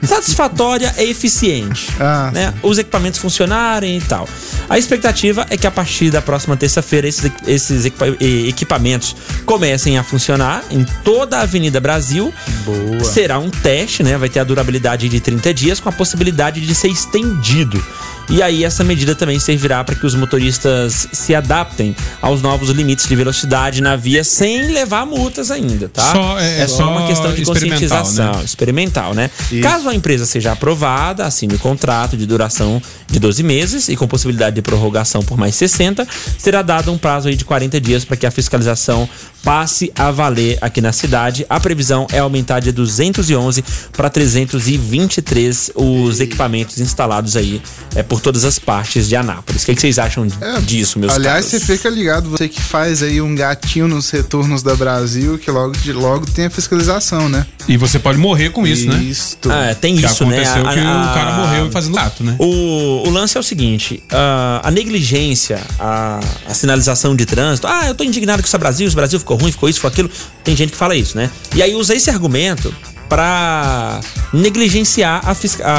satisfatória e eficiente. Ah, né? Os equipamentos funcionarem e tal. A expectativa é que a partir da próxima terça-feira esses, esses equipa- equipamentos comecem a funcionar em toda a Avenida Brasil. Boa. Será um teste, né? Vai ter a durabilidade de 30 dias com a possibilidade de ser estendido. E aí essa medida também servirá para que os motoristas se adaptem aos novos limites de velocidade na via sem levar multas ainda, tá? Só- é- é só uma só questão de conscientização, né? experimental, né? Caso a empresa seja aprovada, assine o contrato de duração de 12 meses e com possibilidade de prorrogação por mais 60, será dado um prazo aí de 40 dias para que a fiscalização passe a valer aqui na cidade. A previsão é aumentar de 211 para 323 os equipamentos instalados aí é, por todas as partes de Anápolis. O que, que vocês acham disso, meus Aliás, caros? você fica ligado, você que faz aí um gatinho nos retornos da Brasil, que logo, de, logo tem a fiscalização, né? E você pode morrer com isso, né? Isto. Ah, tem Que isso, né? aconteceu A- que a- o cara morreu fazendo gato, né? O, o lance é o seguinte: ah, a negligência, a, a sinalização de trânsito. Ah, eu tô indignado com isso Brasil, o Brasil ficou ruim, ficou isso, ficou aquilo. Tem gente que fala isso, né? E aí usa esse argumento pra negligenciar a,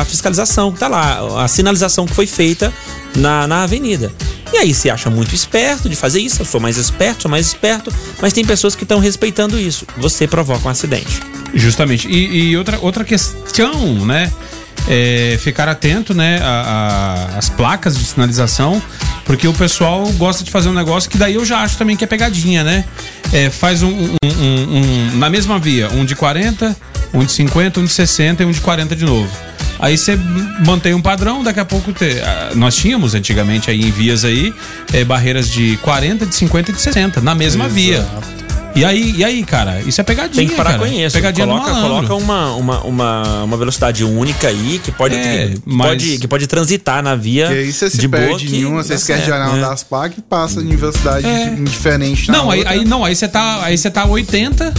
a fiscalização que tá lá, a sinalização que foi feita na, na avenida. E aí se acha muito esperto de fazer isso, eu sou mais esperto, sou mais esperto, mas tem pessoas que estão respeitando isso. Você provoca um acidente. Justamente. E, e outra, outra questão, né? É ficar atento, né? As placas de sinalização, porque o pessoal gosta de fazer um negócio que daí eu já acho também que é pegadinha, né? É, faz um, um- um- um- na mesma via, um de 40, um de 50, um de 60 e um de 40 de novo. Aí você mantém um padrão, daqui a pouco te- ah, nós tínhamos antigamente aí em vias aí é, barreiras de 40, de 50 e de 60 na mesma via. E aí, e aí, cara, isso é pegadinha, Tem que parar cara. com isso. Pegadinha coloca, coloca uma, uma, uma, uma velocidade única aí que pode, É, que, mas- pode, que pode transitar na via. Que aí você se de boa perde que em uma, você esquece de certo, olhar né? uma das placas e passa em velocidade diferente na Não, aí, outra. aí não, aí você tá, aí você tá 80,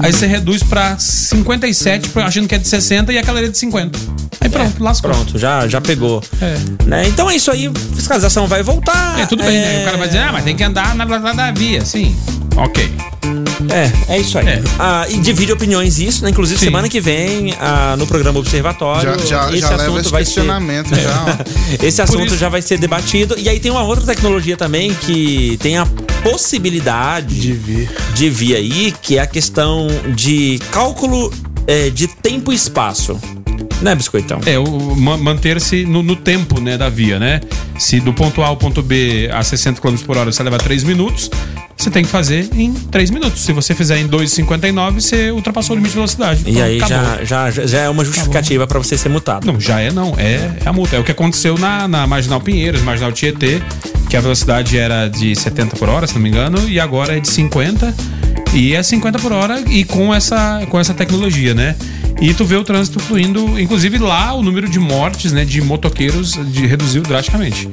aí você reduz pra 57, pra- achando que é de 60 e aquela é de 50. Aí pronto, lascou. Pronto, já, já pegou. É. Né? Então é isso aí, fiscalização vai voltar. É, tudo bem, né? O cara vai dizer, ah, mas tem que andar na velocidade da via. Sim. Ok. É, é isso aí. É. Ah, e divide opiniões isso, né? Inclusive, Sim. semana que vem, ah, no programa Observatório, Já, já, esse já leva assunto esse vai ser. Esse assunto isso- já vai ser debatido. E aí tem uma outra tecnologia também que tem a possibilidade De vir. de vir aí, que é a questão de cálculo é, de tempo e espaço. Né, Biscoitão? É, manter-se no, no tempo, né, da via, né? Se do ponto A ao ponto B a 60 km por hora você leva 3 minutos, você tem que fazer em 3 minutos. Se você fizer em 2,59, você ultrapassou o limite de velocidade. E Pronto, aí acabou. já, já, já é uma justificativa pra você ser multado. Não, já é não. É, é a multa. É o que aconteceu na, na Marginal Pinheiros, Marginal Tietê, que a velocidade era de 70 por hora, se não me engano, e agora é de 50. E é 50 por hora e com essa, com essa tecnologia, né? E tu vê o trânsito fluindo, inclusive lá o número de mortes, né, de motoqueiros de, reduziu drasticamente.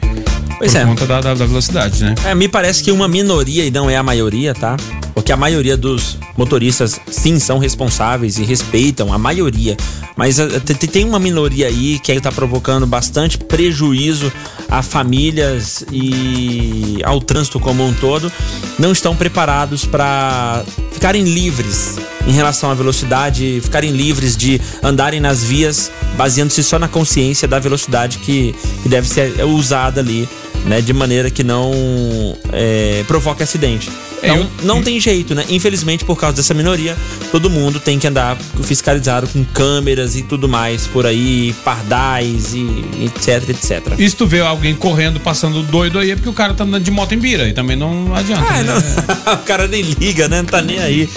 Pois por é. conta da, da, da velocidade, né? É, me parece que uma minoria, e não é a maioria, tá? Porque a maioria dos motoristas, sim, são responsáveis e respeitam, a maioria. Mas te- tem uma minoria aí que aí tá provocando bastante prejuízo a famílias e ao trânsito como um todo. Não estão preparados para ficarem livres em relação à velocidade, ficarem livres de andarem nas vias baseando-se só na consciência da velocidade que, que deve ser usada ali né? De maneira que não é, provoque acidente. Então, eu- não tem jeito, né? Infelizmente, por causa dessa minoria, todo mundo tem que andar fiscalizado com câmeras e tudo mais por aí, pardais e etc, etc. E se tu vê alguém correndo, passando doido aí, é porque o cara tá andando de moto em bira. E também não adianta. Ah, né? não. o cara nem liga, né? Não tá nem aí.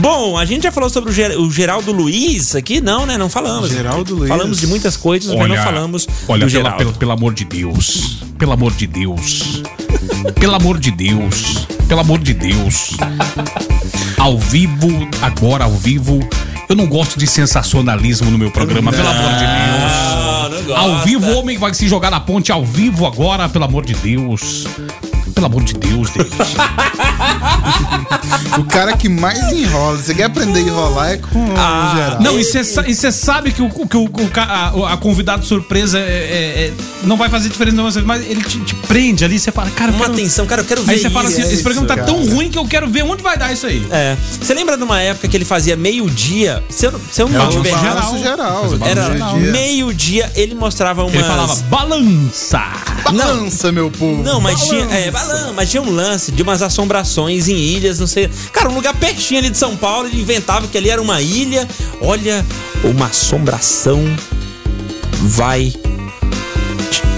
Bom, a gente já falou sobre o, Ger o Geraldo Luiz aqui? Não, né? Não falamos. Geraldo Luiz. Falamos de muitas coisas, mas não falamos olha, do pela- Geraldo. pelo, pelo amor de Deus. Pelo amor de Deus. Pelo amor de Deus. Pelo amor de Deus. Ao vivo, agora ao vivo. Eu não gosto de sensacionalismo no meu programa, pelo amor de Deus. Não gosta. Ao vivo, o homem vai se jogar na ponte ao vivo agora, pelo amor de Deus. Pelo amor de Deus, Deus. O cara que mais enrola, você quer aprender a enrolar é com o geral. Não, e você sabe que, o, que o, a, a convidado surpresa é, é- é- não vai fazer diferença, não, mas ele te, te prende ali, você fala, cara, eu Uma quero- atenção, cara, eu quero ver Aí você fala isso. assim, esse programa tá cara. tão ruim que eu quero ver onde vai dar isso aí. É. Você lembra de uma época que ele fazia meio-dia? Se eu, se eu não É tiver geral. Fazer era meio-dia, ele mostrava umas... Ele falava, balança! Balança, meu povo. Não, mas tinha, balança. é, balan- mas tinha um lance de umas assombrações em ilhas, não sei. Cara, um lugar pertinho ali de São Paulo, ele inventava que ali era uma ilha. Olha, uma assombração vai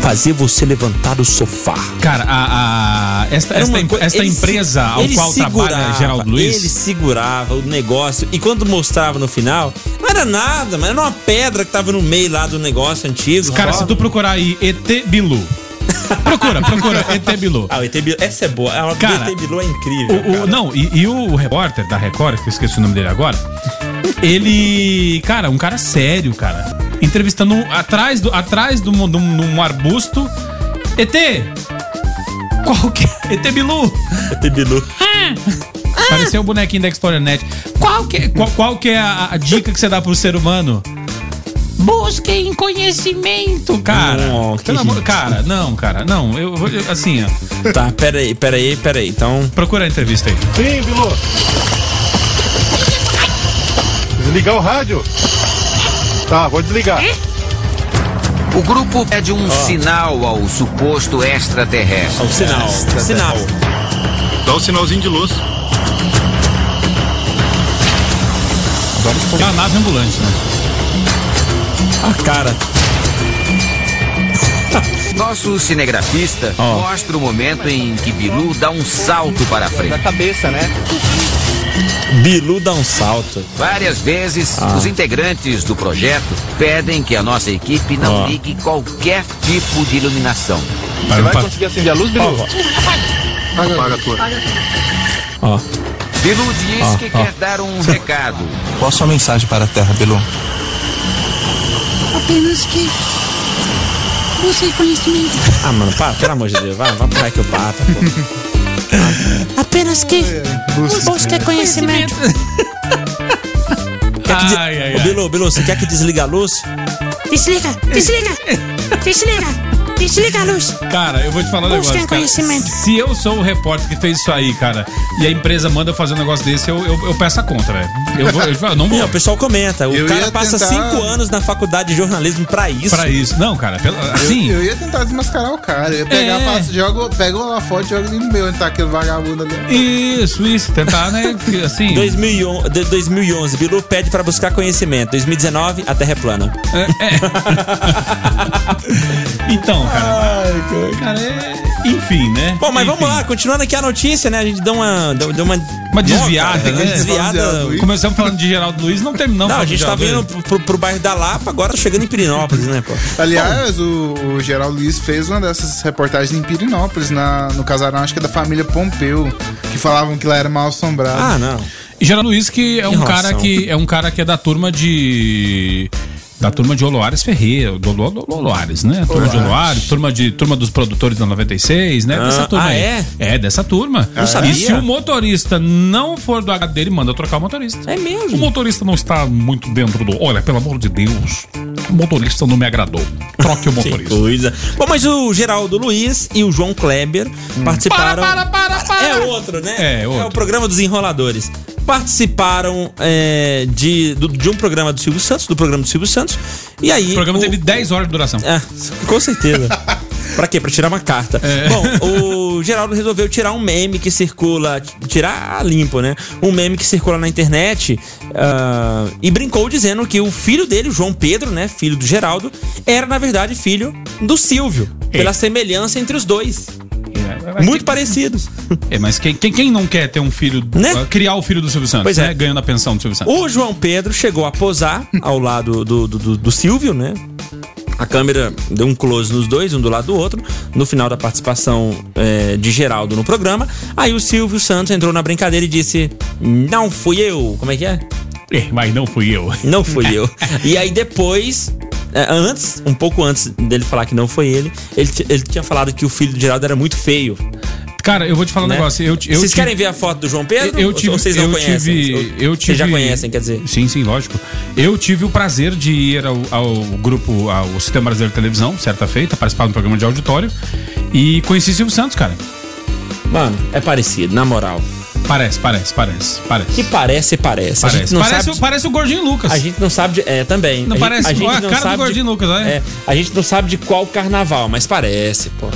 fazer você levantar do sofá. Cara, a, a- esta, esta, uma esta empresa se- ao qual trabalha Geraldo Luiz. Ele segurava o negócio e quando mostrava no final, não era nada, mas era uma pedra que tava no meio lá do negócio antigo. Cara, só. se tu procurar aí ET Bilu. Procura, procura ET Bilu. Ah, o ET Bilu, essa é boa. A Cara, do ET Bilu é incrível. O, o- não, e, e o repórter da Record, que eu esqueci o nome dele agora, ele. Cara, um cara sério, cara. Entrevistando atrás do, atrás de um, de um- de um arbusto. ET! Qual que é? ET Bilu! ET Bilu. Pareceu o bonequinho da Explorer Net. Qual que, qual, qual que é a, a dica que você dá pro ser humano? Busquem conhecimento, cara. Não, que Pelo amor, cara, não, cara, não. Eu, vou- eu- assim, ó. Tá, pera aí, pera aí, pera aí. Então, Procura a entrevista aí. Sim, Bilu. Desligar o rádio? Tá, vou desligar. O grupo pede um sinal ao suposto extraterrestre. o sinal. Sinal. Dá o sinalzinho de luz. É uma nave ambulante, né? A cara. Nosso cinegrafista Ó. mostra o momento em que Bilu dá um salto para frente. cabeça, né? Bilu dá um salto. Várias vezes, Ah. os integrantes do projeto pedem que a nossa equipe não ligue qualquer tipo de iluminação. Vai, vai. conseguir acender a luz, Bilu? Apaga a tua. Ó. Bilu diz que quer dar um recado. Qual a sua mensagem para a Terra, Bilu? Apenas que busque conhecimento. Ah, mano, para, pelo amor de Deus. Vai, vai pro que eu pata, pô. Apenas que busque conhecimento. Quer que de... Ai, ai, Ô, ai. Bilu, Bilu, você quer que desliga a luz? Desliga, desliga, desliga, desliga a luz. Cara, eu vou te falar um negócio. Cara. conhecimento. Se eu sou o repórter que fez isso aí, cara, e a empresa manda eu fazer um negócio desse, eu, eu, eu peço a conta, velho. Eu, vou, eu não vou. Não, o pessoal comenta. O Eu cara passa tentar- cinco anos na faculdade de jornalismo pra isso. Pra isso. Não, cara, pela- assim. Eu ia tentar desmascarar o cara. Eu ia pegar, É. jogo, pego uma foto e jogo ali no meu, tá aquele vagabundo ali. Isso, isso. Tentar, né? Assim. 2011, de- 2011, Bilu pede pra buscar conhecimento. 2019, a Terra é plana. Então, cara. Cara, é. Enfim, né? Bom, mas Enfim. vamos lá, continuando aqui a notícia, né? A gente deu uma. Deu, deu uma, Uma desviada, Nossa, né? Uma desviada. Começamos falando de Geraldo Luiz, não terminamos Não, a gente tá vindo pro, pro bairro da Lapa, agora chegando em Pirinópolis, né, pô? Aliás, o, o Geraldo Luiz fez uma dessas reportagens em Pirinópolis, na, no casarão, acho que é da família Pompeu, que falavam que lá era mal assombrado. Ah, não. E Geraldo Luiz, que é um cara que é um cara que é da turma de. Da turma de Oloares Ferreira, do, do, do Oloares, né? Turma de Oloares, turma, de, turma dos produtores da 96, né? Ah, dessa turma ah, aí. é? É, dessa turma. Não sabia. E se o motorista não for do H dele, manda trocar o motorista. É mesmo? O motorista não está muito dentro do. Olha, pelo amor de Deus, o motorista não me agradou. Troque o Que motorista. coisa. Bom, mas o Geraldo Luiz e o João Kleber participaram. Para, para, para, para. É outro, né? É, outro. o programa dos enroladores. Participaram é, de, do- de um programa do Silvio Santos, do programa do Silvio Santos. E aí. O programa o- teve 10 horas de duração. É, com certeza. pra quê? Pra tirar uma carta. É. Bom, o Geraldo resolveu tirar um meme que circula. Tirar limpo, né? Um meme que circula na internet. ah, e brincou dizendo que o filho dele, o João Pedro, né? Filho do Geraldo, era, na verdade, filho do Silvio. Pela semelhança entre os dois. Muito parecidos. É, mas quem, quem, quem não quer ter um filho, Né? uh, criar o filho do Silvio Santos, Pois é. né? Ganhando a pensão do Silvio Santos. O João Pedro chegou a posar ao lado do, do, do- do Silvio, né? A câmera deu um close nos dois, um do lado do outro, no final da participação é, de Geraldo no programa. Aí o Silvio Santos entrou na brincadeira e disse: Não fui eu. Como é que é? É, mas não fui eu. Não fui eu. E aí depois, é, antes, um pouco antes dele falar que não foi ele, ele, ele tinha falado que o filho do Geraldo era muito feio. Cara, eu vou te falar um né? negócio. Eu, eu Vocês tive- querem ver a foto do João Pedro? Eu tive, ou vocês não eu conhecem? tive, Ou- eu Vocês tive. já conhecem, quer dizer. Sim, sim, lógico. Eu tive o prazer de ir ao, ao grupo, ao Sistema Brasileiro de Televisão, certa feita, participar do programa de auditório. E conheci Silvio Santos, cara. Mano, é parecido, na moral. Parece, parece, parece, parece. Que parece, parece. A gente parece. não Parece, sabe. o, parece o Gordinho Lucas. A gente não sabe de. É, também. Não a parece- gente, ó, a cara do Gordinho de, Lucas, olha. é, A gente não sabe de qual carnaval, mas parece, pô.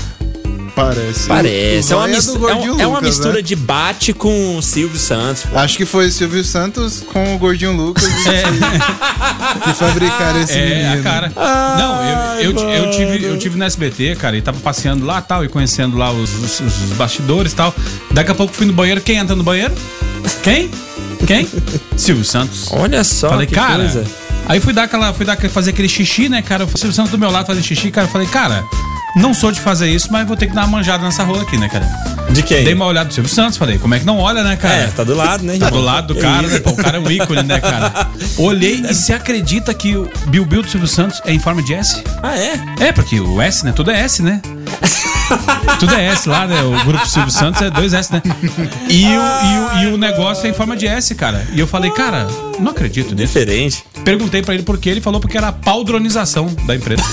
Parece. Parece. É uma, mis- do é Gordinho um- é uma Lucas, mistura né? de bate com o Silvio Santos. Acho que foi o Silvio Santos com o Gordinho Lucas que, que fabricaram esse É, menino. cara. Não, eu, eu, eu tive, eu tive no SBT, cara, e tava passeando lá tal, e conhecendo lá os, os, os bastidores e tal. Daqui a pouco fui no banheiro. Quem entra no banheiro? Quem? Quem? Silvio Santos. Olha só Falei, que cara. coisa. Aí fui dar aquela, fui dar, fazer aquele xixi, né, cara? O Silvio Santos do meu lado fazendo xixi, cara. Eu falei, cara, não sou de fazer isso, mas vou ter que dar uma manjada nessa rola aqui, né, cara? De quem? Dei uma olhada no Silvio Santos, falei, como é que não olha, né, cara? É, tá do lado, né? Tá do irmão? lado do Que cara, isso. né? Pô, o cara é um ícone, né, cara? Olhei e se acredita que o Bill Bill do Silvio Santos é em forma de S? Ah, é? É, porque o S, né? Tudo é S, né? Tudo é S lá, né? O grupo Silvio Santos é dois S, né? E o, e, o, e o negócio é em forma de S, cara. E eu falei, cara, não acredito nisso. Diferente. Perguntei pra ele por quê, ele falou porque era a padronização da empresa.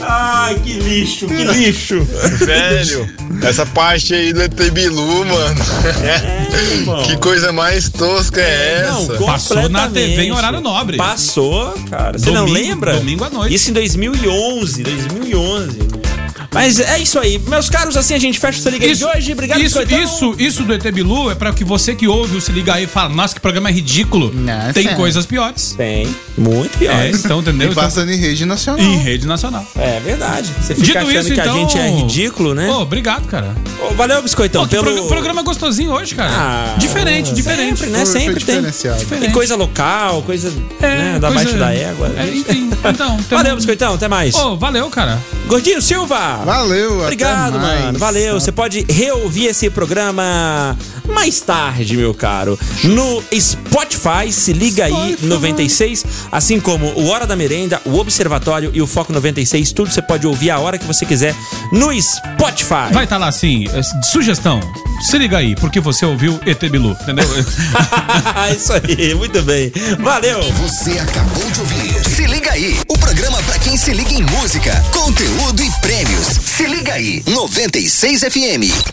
Ai, que lixo, que lixo. Velho, essa parte aí do ET Bilu, mano. que coisa mais tosca é essa? Não, Passou na TV em horário nobre. Passou, cara. Você não Domingo- lembra? domingo à noite. Isso em 2011, 2011. 2011 mas é isso aí. Meus caros, assim a gente fecha o Se Liga Aí de hoje. Obrigado, isso, isso, isso do ET Bilu é pra que você que ouve o Se Liga Aí e fala, nossa, que programa é ridículo. Nossa. Tem coisas piores. Tem. Muito pior. É, então, entendeu? E passando em rede nacional. Em rede nacional. É verdade. Você fica Dito achando isso, que então... a gente é ridículo, né? Ô, obrigado, cara. Ô, valeu, Biscoitão, Pô, que pelo... prog- programa gostosinho hoje, cara. Ah, diferente, diferente. Sempre, né? Foi- foi Sempre tem. diferenciado. Tem coisa local, coisa né, da coisa- baixo da égua. É, enfim, então. Valeu, Biscoitão. Até mais. Ô, valeu, cara. Gordinho Silva. Valeu, Obrigado, mano. Valeu. Você pode reouvir esse programa mais tarde, meu caro. No Spotify, se liga aí, 96. Assim como o Hora da Merenda, o Observatório e o Foco 96. Tudo você pode ouvir a hora que você quiser no Spotify. Vai estar lá assim, sugestão. Se liga aí, porque você ouviu ET Bilu, entendeu? Isso aí, muito bem. Valeu. Você acabou de ouvir. Liga aí, o programa pra quem se liga em música, conteúdo e prêmios. Se liga aí, 96 FM.